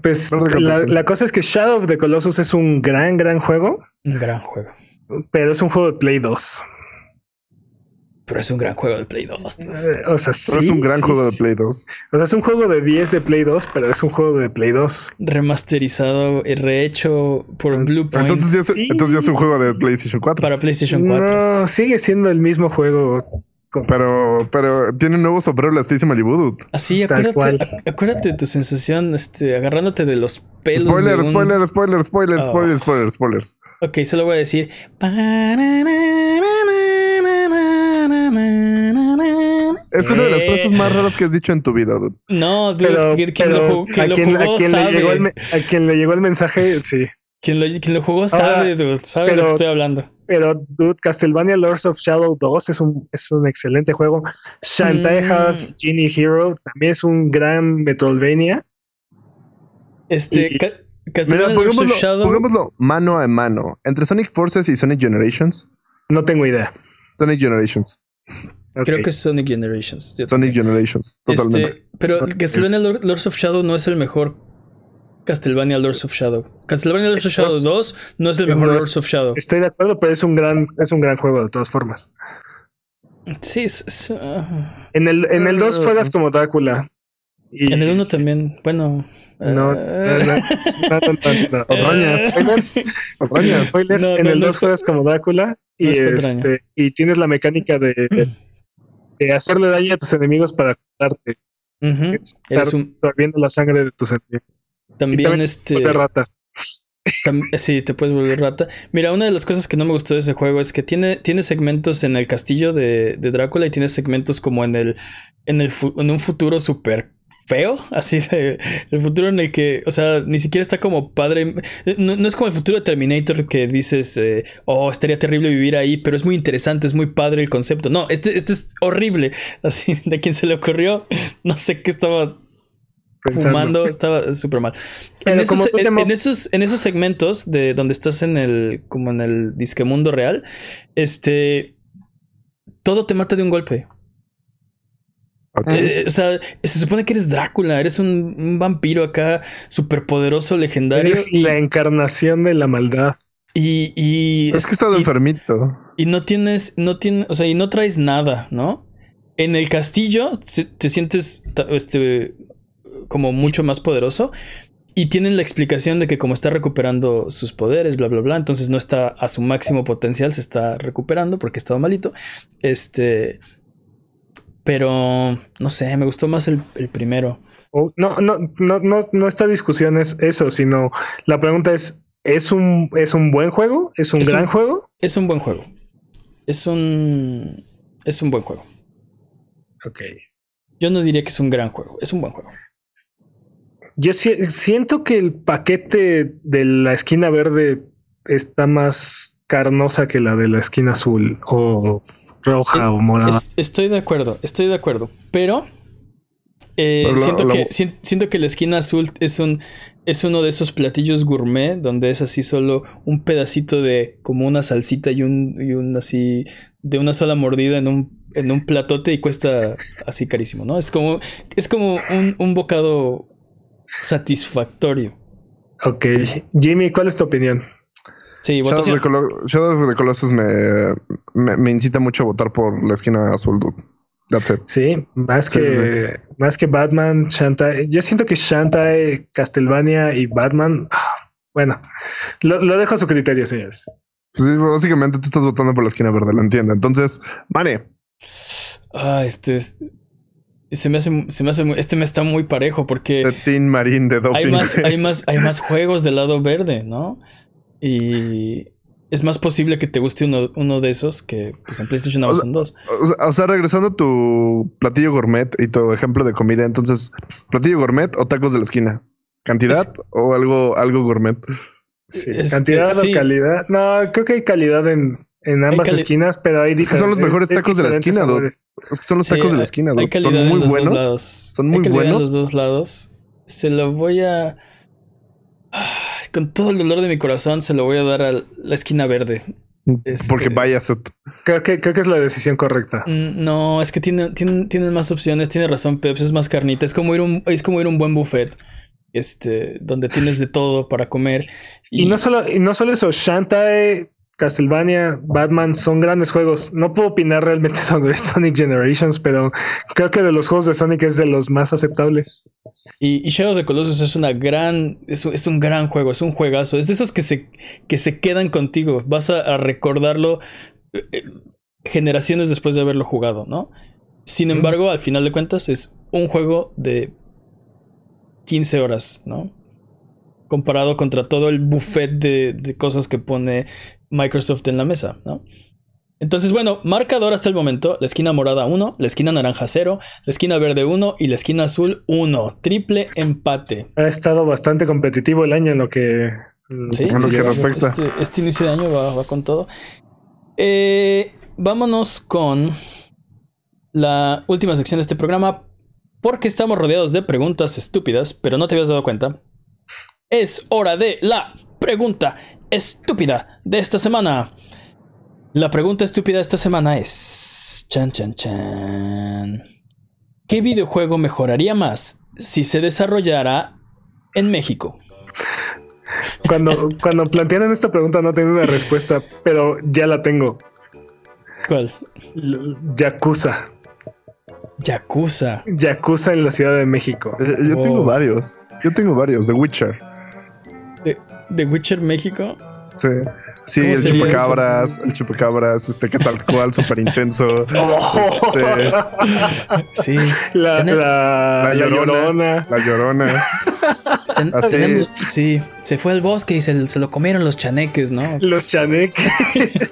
Pues la, la cosa es que Shadow of the Colossus es un gran, gran juego, Un gran juego. pero es un juego de Play 2. Pero es un gran juego de Play 2. ¿no? Eh, O sea, sí. Pero es un gran sí, juego de. Play 2. O sea, es un juego de 10 de Play 2, pero es un juego de Play 2. Remasterizado y rehecho por Entonces ya, es, Sí. entonces ya es un juego de PlayStation 4. para PlayStation 4. No, sigue siendo el mismo juego. Pero, pero tiene un nuevo sombrero la Stacy Malibu. Así, cual. acuérdate, ac- acuérdate de tu sensación, este, agarrándote de los pelos. Spoiler, de un- spoiler, spoiler, spoiler, Oh. spoiler, spoiler, spoilers. Ok, solo voy a decir. Es una de las Eh. cosas más raras que has dicho en tu vida, dude. No, dude, pero, quien, pero lo, jugó, quien a lo quien, a quien le sabe. llegó el, a quien le llegó el mensaje, sí. Quien lo, quien lo jugó Ahora, sabe, dude, sabe de lo pero- que estoy hablando. Pero, dude, Castlevania Lords of Shadow 2 es un, es un excelente juego. Shantae Mm. Half Genie Hero también es un gran Metroidvania. Este, y- Ca- Mira, Castlevania Lords of Shadow. pongámoslo mano a mano. Entre Sonic Forces y Sonic Generations. No tengo idea. Sonic Generations. Creo que es Sonic Generations. Sonic Generations. Totalmente. Este, pero Ok. Castlevania Lord- Lords of Shadow no es el mejor Castlevania Lords of Shadow. Castlevania Lords of Shadow Dos. 2 no es el mejor No Lords of Shadow. Estoy de acuerdo, pero es un gran, es un gran juego de todas formas. Sí, es- es, ah. En el, en el 2 Ah. juegas como Drácula. Y- en el 1 también. Bueno. No, no, no. Otrañas. Spoilers. Otrañas. Spoilers, No, en el no 2 es- juegas como Drácula y, este, y tienes la mecánica de, de hacerle daño a tus enemigos para curarte. Estar Eres un, absorbiendo la sangre de tus enemigos. también también este. De rata. Sí, te puedes volver rata. Mira, una de las cosas que no me gustó de ese juego es que tiene, tiene segmentos en el castillo de, de Drácula y tiene segmentos como en el. en el en un futuro súper feo. Así de. El futuro en el que. O sea, ni siquiera está como padre. No, no es como el futuro de Terminator que dices. eh, oh, estaría terrible vivir ahí. Pero es muy interesante, es muy padre el concepto. No, este, este es horrible. Así, de quien se le ocurrió. No sé qué estaba Pensando. fumando, estaba súper mal. En esos, en esos, en esos segmentos de donde estás en el, como en el disque mundo real, este, todo te mata de un golpe. Eh, o sea, se supone que eres Drácula, eres un, un vampiro acá, súper poderoso, legendario, Eres y, la encarnación de la maldad. y, y, es que he estado y- enfermito. y no tienes, no tienes, o sea, y no traes nada, ¿no? En el castillo se- te sientes este, como mucho más poderoso y tienen la explicación de que como está recuperando sus poderes, bla, bla, bla, entonces no está a su máximo potencial, se está recuperando porque estaba malito. Este, pero no sé, me gustó más el, el primero. No, no, no, no, no esta discusión es eso, sino la pregunta es: ¿es un, ¿es un buen juego? ¿Es un Es gran un- juego? Es un buen juego. Es un, es un buen juego. Ok. Yo no diría que es un gran juego, es un buen juego. Yo si- siento que el paquete de la esquina verde está más carnosa que la de la esquina azul o roja Eh, o morada. Es- estoy de acuerdo, estoy de acuerdo, pero eh, Pero la- siento, la- que, sien- siento que la esquina azul es un es uno de esos platillos gourmet donde es así solo un pedacito de como una salsita y un, y un así de una sola mordida en un, en un platote y cuesta así carísimo, ¿no? Es como, es como un, un bocado satisfactorio. Ok. Jimmy, ¿cuál es tu opinión? Sí, Shadow votación. of the Colo- Shadow of the Colossus me, me, me incita mucho a votar por la esquina azul, dude. That's it. Sí, más Sí, que sí, más que Batman, Shantae. Yo siento que Shantae, Castlevania y Batman. ah, Bueno, lo, lo dejo a su criterio, señores. Pues sí, básicamente tú estás votando por la esquina verde, lo entiendo. Entonces, Mane, Ah, este es- se me hace, se me hace, muy- este me está muy parejo porque de Team Marín de hay más, hay más, hay más juegos del lado verde, ¿no? Y es más posible que te guste uno, uno de esos que pues en PlayStation O son dos. O sea, o sea, regresando a tu platillo gourmet y tu ejemplo de comida, entonces, platillo gourmet o tacos de la esquina. ¿Cantidad o algo, algo gourmet? Sí, Este, ¿Cantidad sí. o calidad? No, creo que hay calidad en, en ambas esquinas, pero hay diferentes. son los mejores es- es tacos de la esquina, sabores. Es que son los Sí, tacos de la esquina, calidad Son en muy buenos. lados. Son muy buenos. En los dos lados. Se lo voy a. Con todo el dolor de mi corazón, se lo voy a dar a la esquina verde. Este- Porque vaya, set. Creo que, creo que es la decisión correcta. Mm, No, es que tiene, tienen, tienen más opciones, tiene razón, Peps, es más carnita. Es como ir un, es como ir a un buen buffet. Este, donde tienes de todo para comer. Y, no solo, y no solo eso, Shantae, Castlevania, Batman son grandes juegos. No puedo opinar realmente sobre Sonic Generations, pero creo que de los juegos de Sonic es de los más aceptables. Y, y Shadow of the Colossus es una gran, es, es un gran juego, es un juegazo. Es de esos que se, que se quedan contigo. Vas a, a recordarlo eh, eh, generaciones después de haberlo jugado, ¿no? Sin embargo, al final de cuentas, es un juego de 15 horas, ¿no? Comparado contra todo el buffet de, de cosas que pone Microsoft en la mesa, ¿no? Entonces, bueno, marcador hasta el momento, la esquina morada 1, la esquina naranja 0, la esquina verde 1 y la esquina azul 1. Triple empate. Ha estado bastante competitivo el año en lo que. Sí, En lo sí, que respecta. Este, este inicio de año va, va con todo. Eh, vámonos con la última sección de este programa, porque estamos rodeados de preguntas estúpidas, pero no te habías dado cuenta. Es hora de la pregunta estúpida de esta semana. La pregunta estúpida de esta semana es... Chan, chan, chan. ¿Qué videojuego mejoraría más si se desarrollara en México? Cuando, cuando plantearon esta pregunta no tenía una respuesta, pero ya la tengo. ¿Cuál? L- Yakuza. Yakuza. Yakuza en la Ciudad de México. Eh, Yo tengo varios. Yo tengo varios. The Witcher. ¿The Witcher México? Sí. Sí, ¿Cómo el chupacabras, el chupacabras, este Quetzalcoatl súper intenso. Este, Sí. La, la, La la Llorona. llorona. la llorona. Ten- Así. tenemos- sí. Se fue al bosque y se, se lo comieron los chaneques, ¿no? Los chanek,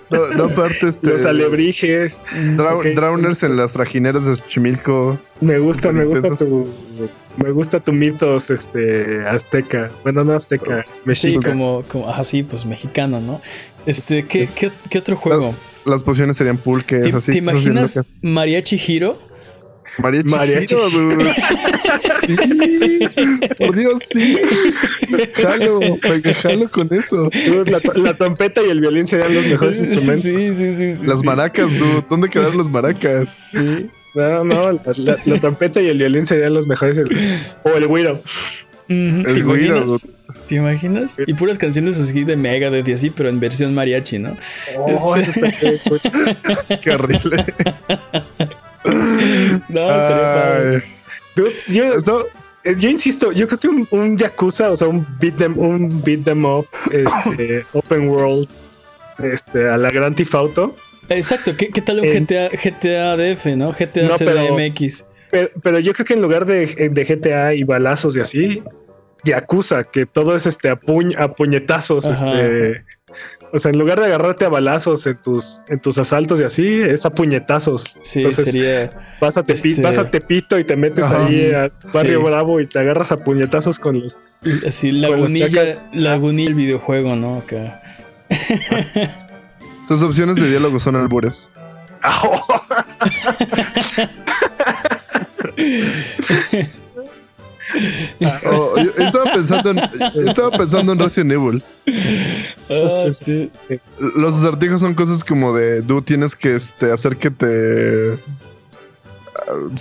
No, no aparte, este. los alebrijes. Drau- Ok. Drowners en las trajineras de Chimilco. Me gusta, me gusta Intensos. tu, me gusta tu mitos, este, azteca. Bueno, no azteca, Sí, mexica. como, como, ajá, sí, pues mexicano, ¿no? Este, ¿qué, qué, qué otro juego? Las pociones serían ¿Te, pulques, así. te imaginas locas. Mariachi Hiro? Mariachi. Mariachi. Hiro, dude. Sí, por Dios, sí. Jalo, jalo con eso. La, la trompeta y el violín serían los mejores instrumentos. Sí, sí, sí. sí, Las sí. maracas, dude. ¿Dónde quedaron las maracas? Sí. No, no, la, la- la trompeta y el violín serían los mejores. el- o el güiro. ¿Te El güiro, imaginas? ¿Te imaginas? Y puras canciones así de Megadeth y así, pero en versión mariachi, ¿no? Oh, Este- eso está. Qué horrible. No, estaría padre. Dude, yo, eh, yo insisto, yo creo que un, un Yakuza, o sea, un beat them, un beat them up, este, open world, este, a la Gran Theft Auto. Exacto, ¿qué, qué tal un En- GTA, GTA DF, ¿no? GTA No, pero- CDMX. Pero, pero yo creo que en lugar de, de GTA y balazos y así, Yakuza, que todo es este a, puñ- a puñetazos, Ajá. este. O sea, en lugar de agarrarte a balazos en tus, en tus asaltos y así, es a puñetazos. Sí, Entonces, sería. Vas a, Tepi- este- vas a Tepito y te metes Ajá. ahí a Barrio Sí. Bravo y te agarras a puñetazos con los. Así, Con los lagunilla, lagunilla el videojuego, ¿no? Acá. tus opciones de diálogo son albures. Oh, yo estaba pensando en, yo estaba pensando en Resident Evil. Ah, sí. Los acertijos son cosas como de tú tienes que este, hacer que te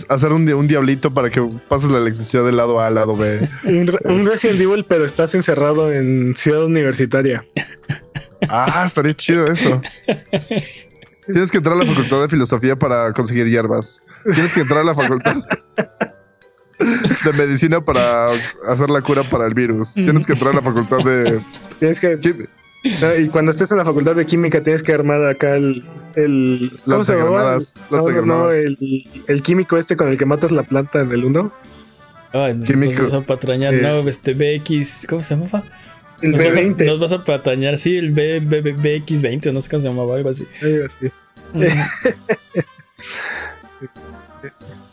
hacer un, di- un diablito para que pases la electricidad del lado A al lado B. un, un Resident Evil, pero estás encerrado en Ciudad Universitaria. Ah, estaría chido eso. Tienes que entrar a la facultad de filosofía para conseguir hierbas. Tienes que entrar a la facultad de medicina para hacer la cura para el virus. Tienes que entrar a la facultad de Tienes que. quim- no, Y cuando estés en la facultad de química, tienes que armar acá el. el ¿cómo se llamaba? Lanzagranadas, No, no, el, el químico este con el que matas la planta en el 1. Ay, Químico. nos patrañar, Eh. no, este BX, ¿cómo se llamaba? El Nos vas, a, B20. nos vas a patañar, sí, el B, B- B- BX20, no sé cómo se llamaba, algo así. algo así. Ujú.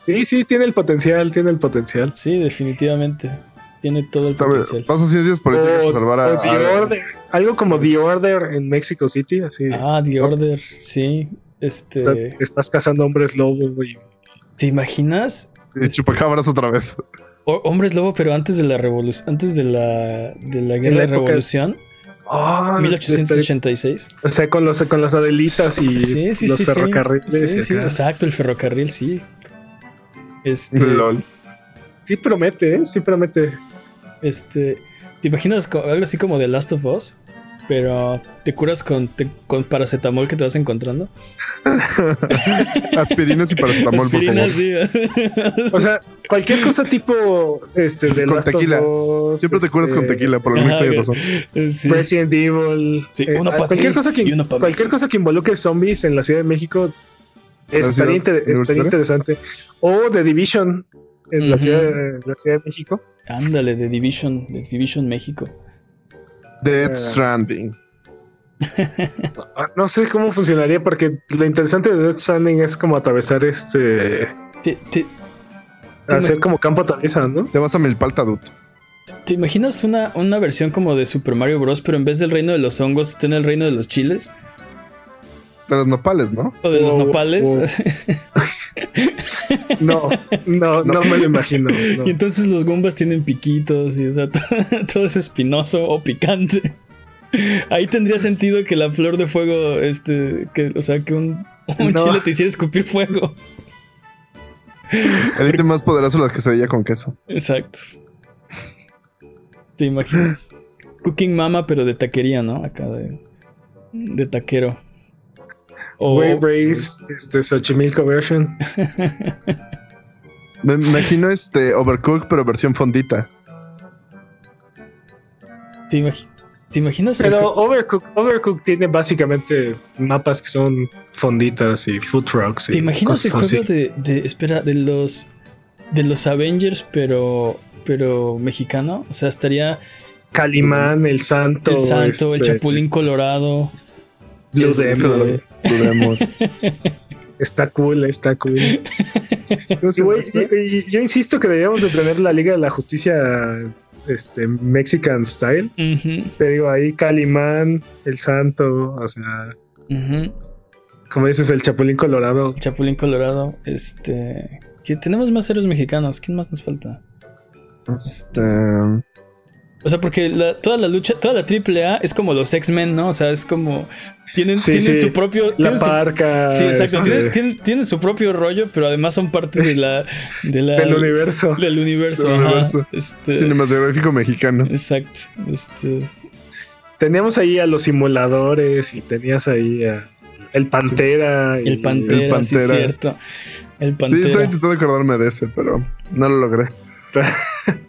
Sí, sí, tiene el potencial, tiene el potencial. Sí, definitivamente. Tiene todo el potencial. Paso ciencias políticas O- a salvar a. o The a- Order, algo como The Order en Mexico City, así. Ah, The Order, sí. Este. Estás- Estás cazando hombres lobo, güey. ¿Te imaginas? y chupacabras otra vez. Hombres lobo, pero antes de la revolución, antes de la, de la guerra la de época- revolución, Ah, 1886. O sea, con los con las adelitas y Sí, sí, los sí. ferrocarriles. Sí, sí, exacto, el ferrocarril, sí. Este, LOL. Sí promete, ¿eh? Sí promete. este, ¿te imaginas algo así como The Last of Us? Pero te curas con, te- con paracetamol que te vas encontrando. Aspirinas y paracetamol, por Aspirina, favor. sí. O sea, cualquier cosa tipo este de Con tequila. Us, Siempre te curas con este, tequila, por alguna extraña razón. sí. Resident Evil. Sí, eh, cualquier cosa que cualquier cosa que involucre zombies en la Ciudad de México ¿La estaría, inter- estaría interesante. O The Division en la, ciudad, de- la Ciudad de México. Ándale, de Division, de Division México. Dead Eh. Stranding. Ah, No sé cómo funcionaría porque lo interesante de Death Stranding es como atravesar este ¿Te, te, hacer como campo atraviesa, ¿no? Te vas a Milpalta, dude. te imaginas una, una versión como de Super Mario Bros. pero en vez del reino de los hongos está en el reino de los chiles? De los nopales, ¿no? O de los O- nopales. o- No, no, no, me lo imagino. no. Y entonces los Goombas tienen piquitos y, o sea, todo es espinoso o picante. Ahí tendría sentido que la flor de fuego, este, que, o sea, que un, un No. chile te hiciera escupir fuego. El ítem más poderoso las quesadilla con queso. Exacto. ¿Te imaginas? Cooking Mama, pero de taquería, ¿no? Acá de, de taquero. O, Wave Race, este Xochimilco version. Me me imagino este Overcooked, pero versión fondita. ¿te, imagi- te imaginas? el Pero Overcook, Overcook tiene básicamente mapas que son fonditas y food trucks. y ¿Te imaginas el juego de, de- espera, de los de los Avengers, pero pero mexicano? O sea, estaría Calimán, el Santo, el Santo, el este, Chapulín Colorado. Blue este. Está cool, está cool. Y, güey, y- y yo insisto que deberíamos de tener la Liga de la Justicia este, Mexican Style. Te digo, ahí Calimán, el Santo, o sea, ujú. como dices, el Chapulín Colorado. Chapulín Colorado. Este. Que tenemos más héroes mexicanos. ¿Quién más nos falta? Este, O sea, porque la- toda la lucha, toda la triple A es como los X-Men, ¿no? O sea, es como. Tienen, Sí, tienen sí. su propio. La tienen su- Parca. sí, exacto. este, Tienen, tienen- tienen su propio rollo, pero además son parte de la. De la del universo. del universo. Del ajá. universo. Este, cinematográfico mexicano. exacto. Este, Teníamos ahí a los simuladores y tenías ahí a el Pantera. y- el Pantera, sí, Pantera. cierto. El Sí, Pantera. estoy intentando acordarme de ese, pero no lo logré.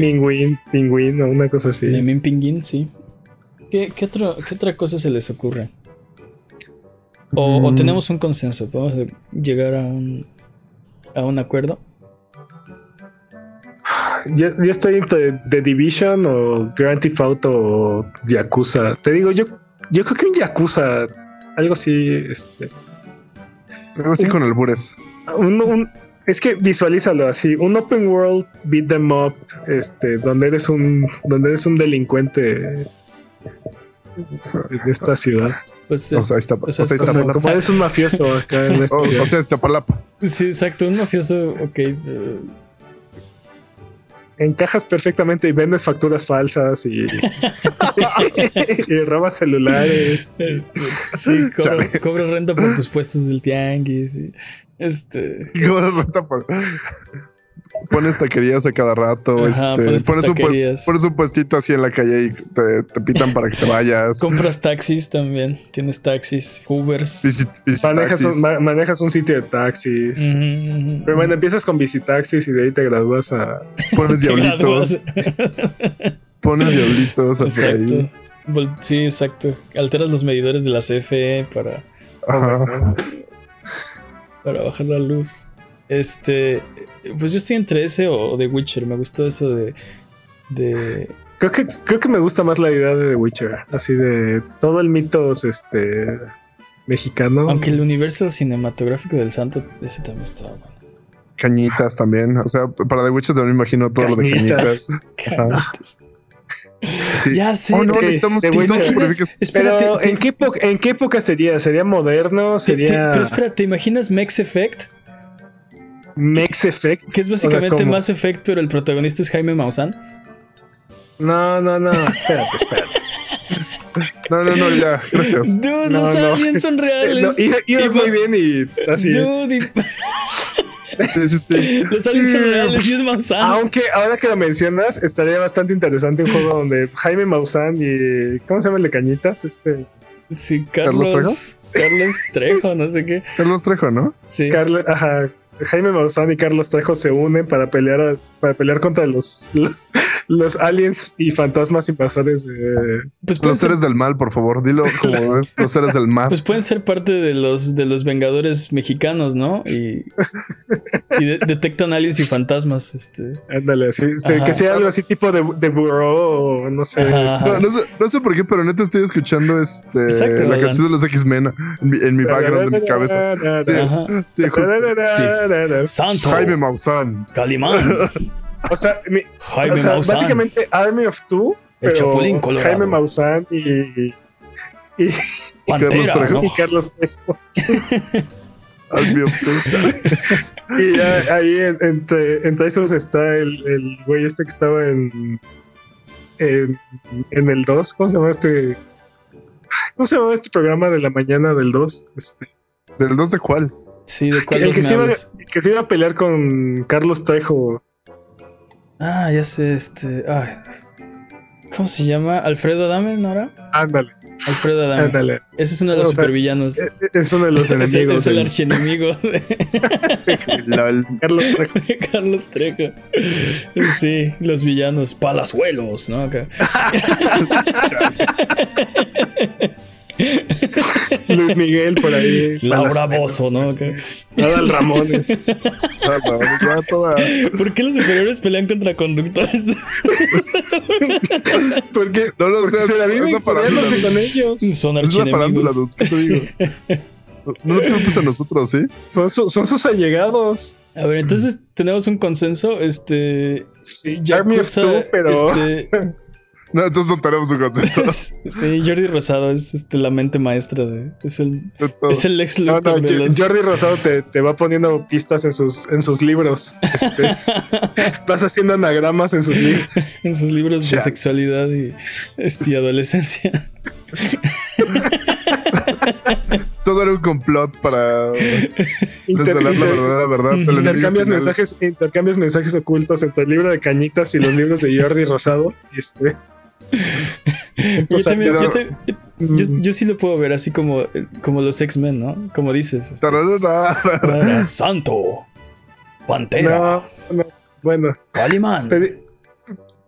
Pingüín, Pingüín o una cosa así. Sí. ¿Qué, qué, otro- qué otra cosa se les ocurre? O, o Mm. tenemos un consenso, podemos llegar a un, a un acuerdo. Yo, yo estoy entre The Division o Grand Theft Auto o Yakuza. Te digo, yo, yo creo que un Yakuza, algo así, este, Algo así con albures. un, un- es que visualízalo así, un open world beat them up, este, donde eres un, donde eres un delincuente de esta ciudad. Pues O es- sea, ahí está- o sea, o sea, es O está sea, como- como eres un mafioso acá en esta O, ciudad. o sea, Iztapalapa. Sí, exacto, un mafioso, ok. eh, encajas perfectamente y vendes facturas falsas y, y robas celulares. este, sí, cobra renta por tus puestos del tianguis. y, este, Y cobras renta por- Pones taquerías a cada rato. Ajá, este, pones un pues- pones un puestito así en la calle y te, te pitan para que te vayas. compras taxis también, tienes taxis, Ubers. Visit- Manejas un, ma- manejas un sitio de taxis. Pero bueno, empiezas con visitaxis y de ahí te gradúas a. Pones diablitos. Pones diablitos ahí. Vol- Sí, exacto. Alteras los medidores de la CFE para, Ajá. para bajar la luz. Este, pues yo estoy entre ese o The Witcher. Me gustó eso de. de Creo que, creo que me gusta más la idea de The Witcher. Así de todo el mitos este mexicano. aunque el universo cinematográfico del santo, ese también estaba bueno. Cañitas también. O sea, para The Witcher también me imagino todo lo de Cañitas. cañitas. Sí. Ya sé. Oh, no, Sí, necesitamos, purificas- Espérate, Pero te- ¿en qué, época, ¿en qué época sería? ¿Sería moderno? te- te- ¿Sería pero espera, ¿te imaginas Max Effect? Max Effect? Que es básicamente ¿cómo? Mass Effect, pero el protagonista es Jaime Maussan. No, no, no, espérate, espérate. No, no, no, ya, gracias. Dude, No, los no. aliens son No, reales. iba- ibas muy bien y así. Dude, y- Sí, los aliens son reales y es Maussan. Aunque ahora que lo mencionas, estaría bastante interesante un juego donde Jaime Maussan y. ¿Cómo se llama el de Cañitas? Este. Sí, ¿Carlos Carlos. Carlos Trejo, no sé qué. Carlos Trejo, ¿no? Sí. Carlos, ajá, Jaime Maussan y Carlos Trejo se unen para pelear a- para pelear contra los, los, los aliens y fantasmas invasores de. Pues Los ser, seres del mal, por favor, dilo como es, los seres del mal. pues pueden ser parte de los, de los Vengadores mexicanos, ¿no? Y, y de- detectan aliens y fantasmas. Este. Ándale, Ajá. que sea algo así tipo de, de Burrow o no sé. Ajá, ajá. No, no sé, no sé por qué, pero neta estoy escuchando este, Exacto, la Alan. canción de los X-Men en mi, en mi background, en mi cabeza. Sí, sí, justo. Santo. Jaime Maussan. Calimán. O sea, mi- Jaime o sea, Maussan. básicamente Army of Two, El pero Chapulín Colorado. Jaime Maussan y, y, Pantera, Trejo. ¿no? y Carlos Trejo. Al mío, puta. Y ya ahí en- entre, entre esos está el, el güey este que estaba en, en, en el 2. ¿Cómo se llama este? ¿Cómo se llama este programa de la mañana del 2? Este, ¿Del 2 de cuál? Sí, ¿de cuál el que me se, iba, hablas? que se iba a pelear con Carlos Trejo. Ah, ya sé, este. Ay. ¿Cómo se llama? ¿Alfredo Adame, no era? Ándale, Alfredo Adame. ándale. Ese es uno de los O sea, supervillanos. E- e- Es uno de los Es el, enemigos es el del- archienemigo de Lol. Carlos Trejo. Carlos Trejo. Sí, los villanos. Palazuelos, ¿no? Acá. Luis Miguel por ahí. Laura Bozo, ¿no? Acá. Adal Ramones. Ya ¿Por qué los superiores pelean contra conductores? Porque, No lo sé, la es viven con ellos. Son Es archienemigos. dude, ¿qué te digo? No no nos culpes a nosotros, ¿sí? Son, su- son sus allegados. A ver, entonces tenemos un consenso. Este. Sí, Yakuza, Army of Two, pero este, No, entonces no tenemos un consenso. sí, Jordi Rosado es este, la mente maestra de. Es el, de es el ex No, no, de los. Jordi Rosado te, te va poniendo pistas en sus, en sus libros. Este, vas haciendo anagramas en sus libros. en sus libros de sexualidad y, este, y adolescencia. Todo era un complot para desvelar la verdadera verdad. intercambias mensajes, intercambias mensajes ocultos entre el libro de cañitas y los libros de Jordi Rosado. Y este, Yo, también- sí lo puedo ver así como, como los X-Men, ¿no? Como dices. este, Santo, Pantera, no, no, bueno, Calimán. te, di-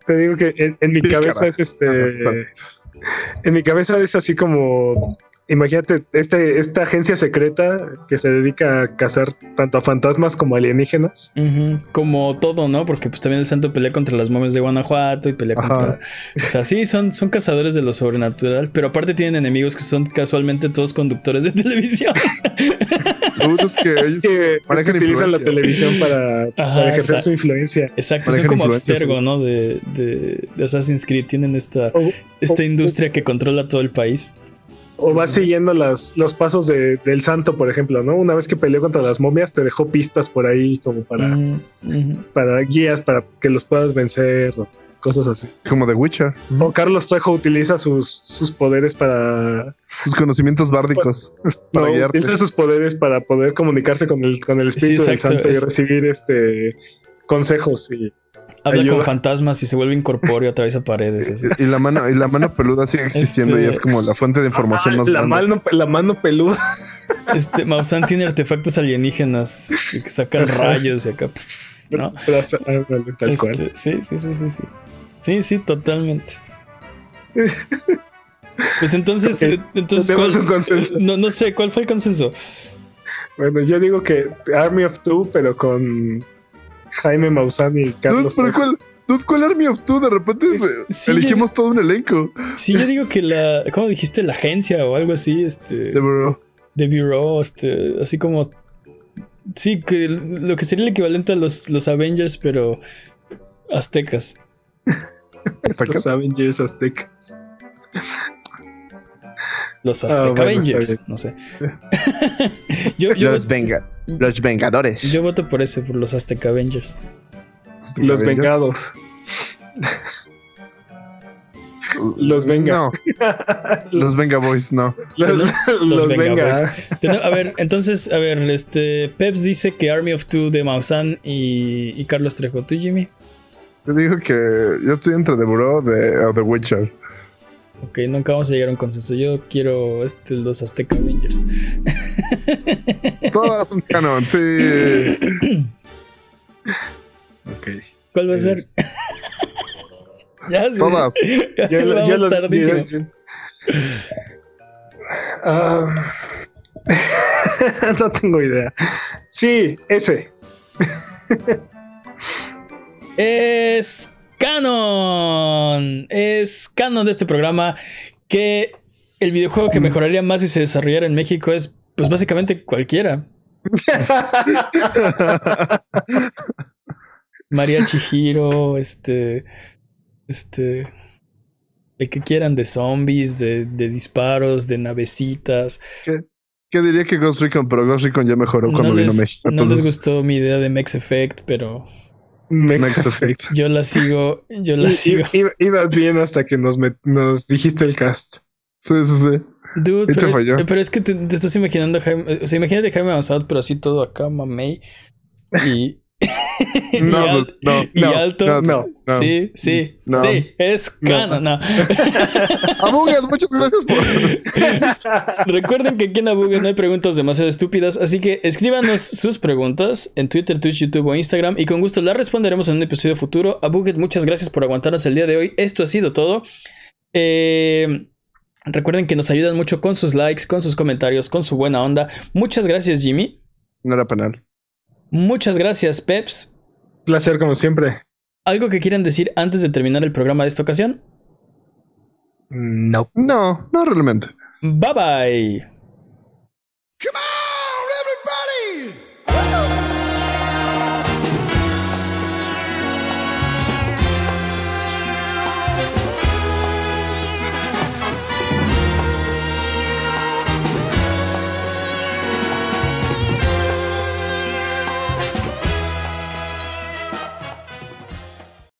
te digo que en, en mi cabeza es este. En mi cabeza es así como. Imagínate, este, esta agencia secreta que se dedica a cazar tanto a fantasmas como alienígenas. Como todo, ¿no? Porque pues también el santo pelea contra las momias de Guanajuato y pelea Ajá. contra... O sea, sí, son, son cazadores de lo sobrenatural, pero aparte tienen enemigos que son casualmente todos conductores de televisión. Es que ellos Es que, es que utilizan la televisión para, Ajá, para ejercer su influencia. Exacto, son como Abstergo, sí. ¿no? De, de, de Assassin's Creed, tienen esta, esta industria que controla todo el país. O vas siguiendo las, los pasos de- del santo, por ejemplo, ¿no? Una vez que peleó contra las momias, te dejó pistas por ahí como para, Mm, para guías para que los puedas vencer o cosas así. como The Witcher. O Carlos Trejo utiliza sus, sus poderes para Sus conocimientos bárdicos. Para no, guiarte. utiliza sus poderes para poder comunicarse con el, con el espíritu Sí, del santo y recibir este consejos y Habla con fantasmas y se vuelve incorpóreo, atraviesa paredes. Así. Y, y la mano, y la mano peluda sigue existiendo Este- y es como la fuente de información Ah, más la, grande. mano, la mano peluda. Este, Maussan tiene artefactos alienígenas que sacan rayos y acá. ¿no? Ándale, Tal cual. Este, sí, sí, sí, sí, sí. Sí, sí, totalmente. Pues entonces, Ok, eh, entonces tenemos ¿cuál- un consenso. No, no sé, ¿cuál fue el consenso? Bueno, yo digo que Army of Two, pero con Jaime Maussan y Dude, Carlos. pero Trejo. ¿cuál, dude, ¿cuál Army of Two? De repente se- Sí, elegimos todo un elenco. Sí, yo digo que la. ¿Cómo dijiste? La agencia o algo así. Este. De bro. de Bureau, este, así como. Sí, que lo que sería el equivalente a los, los Avengers, pero aztecas. ¿Sacas? Los Avengers Aztecas. Los Ah, Azteca bueno, Avengers, no sé. yo, yo, Los, venga, los Vengadores. yo voto por ese, por los Azteca Avengers. Los Vengados. Los Venga. No, los Venga Boys, no. Los, los Venga Venga. Boys. A ver, entonces, a ver, este. Peps dice que Army of Two de Maussan y, y Carlos Trejo. ¿Tú, Jimmy? Yo digo que yo estoy entre The Bro de, o The Witcher. Ok, nunca vamos a llegar a un consenso. Yo quiero este, los Azteca Avengers. Todas son canon, sí. Ok. ¿Cuál va a ser? Ya. Todas. Ya Yo, lo- vamos yo los- tardísimo. yo- yo- Ah, no tengo idea. Sí, ese. Es canon. Es canon de este programa que el videojuego que mejoraría más si se desarrollara en México es, pues básicamente cualquiera. María Chihiro, este, este, el que quieran de zombies, de, de disparos, de navecitas. ¿Qué diría que Ghost Recon? Pero Ghost Recon ya mejoró cuando no vino a México. no les gustó mi idea de Max Effect, pero Max Max Effect. yo la sigo, yo la I- sigo. iba- Ibas bien hasta que nos, met- nos dijiste el cast. sí, sí, sí. Dude, pero es, falló. pero es que te, te estás imaginando Jaime, o sea, imagínate Jaime Avanzado, pero así todo acá, mamey. Y, No, al- no, no, alto. no, no, sí, sí, No. sí, es canon. no. Abugas, muchas gracias por. Recuerden que aquí en Abuget no hay preguntas demasiado estúpidas, así que escríbanos sus preguntas en Twitter, Twitch, YouTube o Instagram y con gusto las responderemos en un episodio futuro. Abuget, muchas gracias por aguantarnos el día de hoy. Esto ha sido todo. Eh, recuerden que nos ayudan mucho con sus likes, con sus comentarios, con su buena onda. Muchas gracias, Jimmy. No era penal. Muchas gracias, Peps. Placer como siempre. ¿Algo que quieran decir antes de terminar el programa de esta ocasión? No. No, no realmente. Bye bye.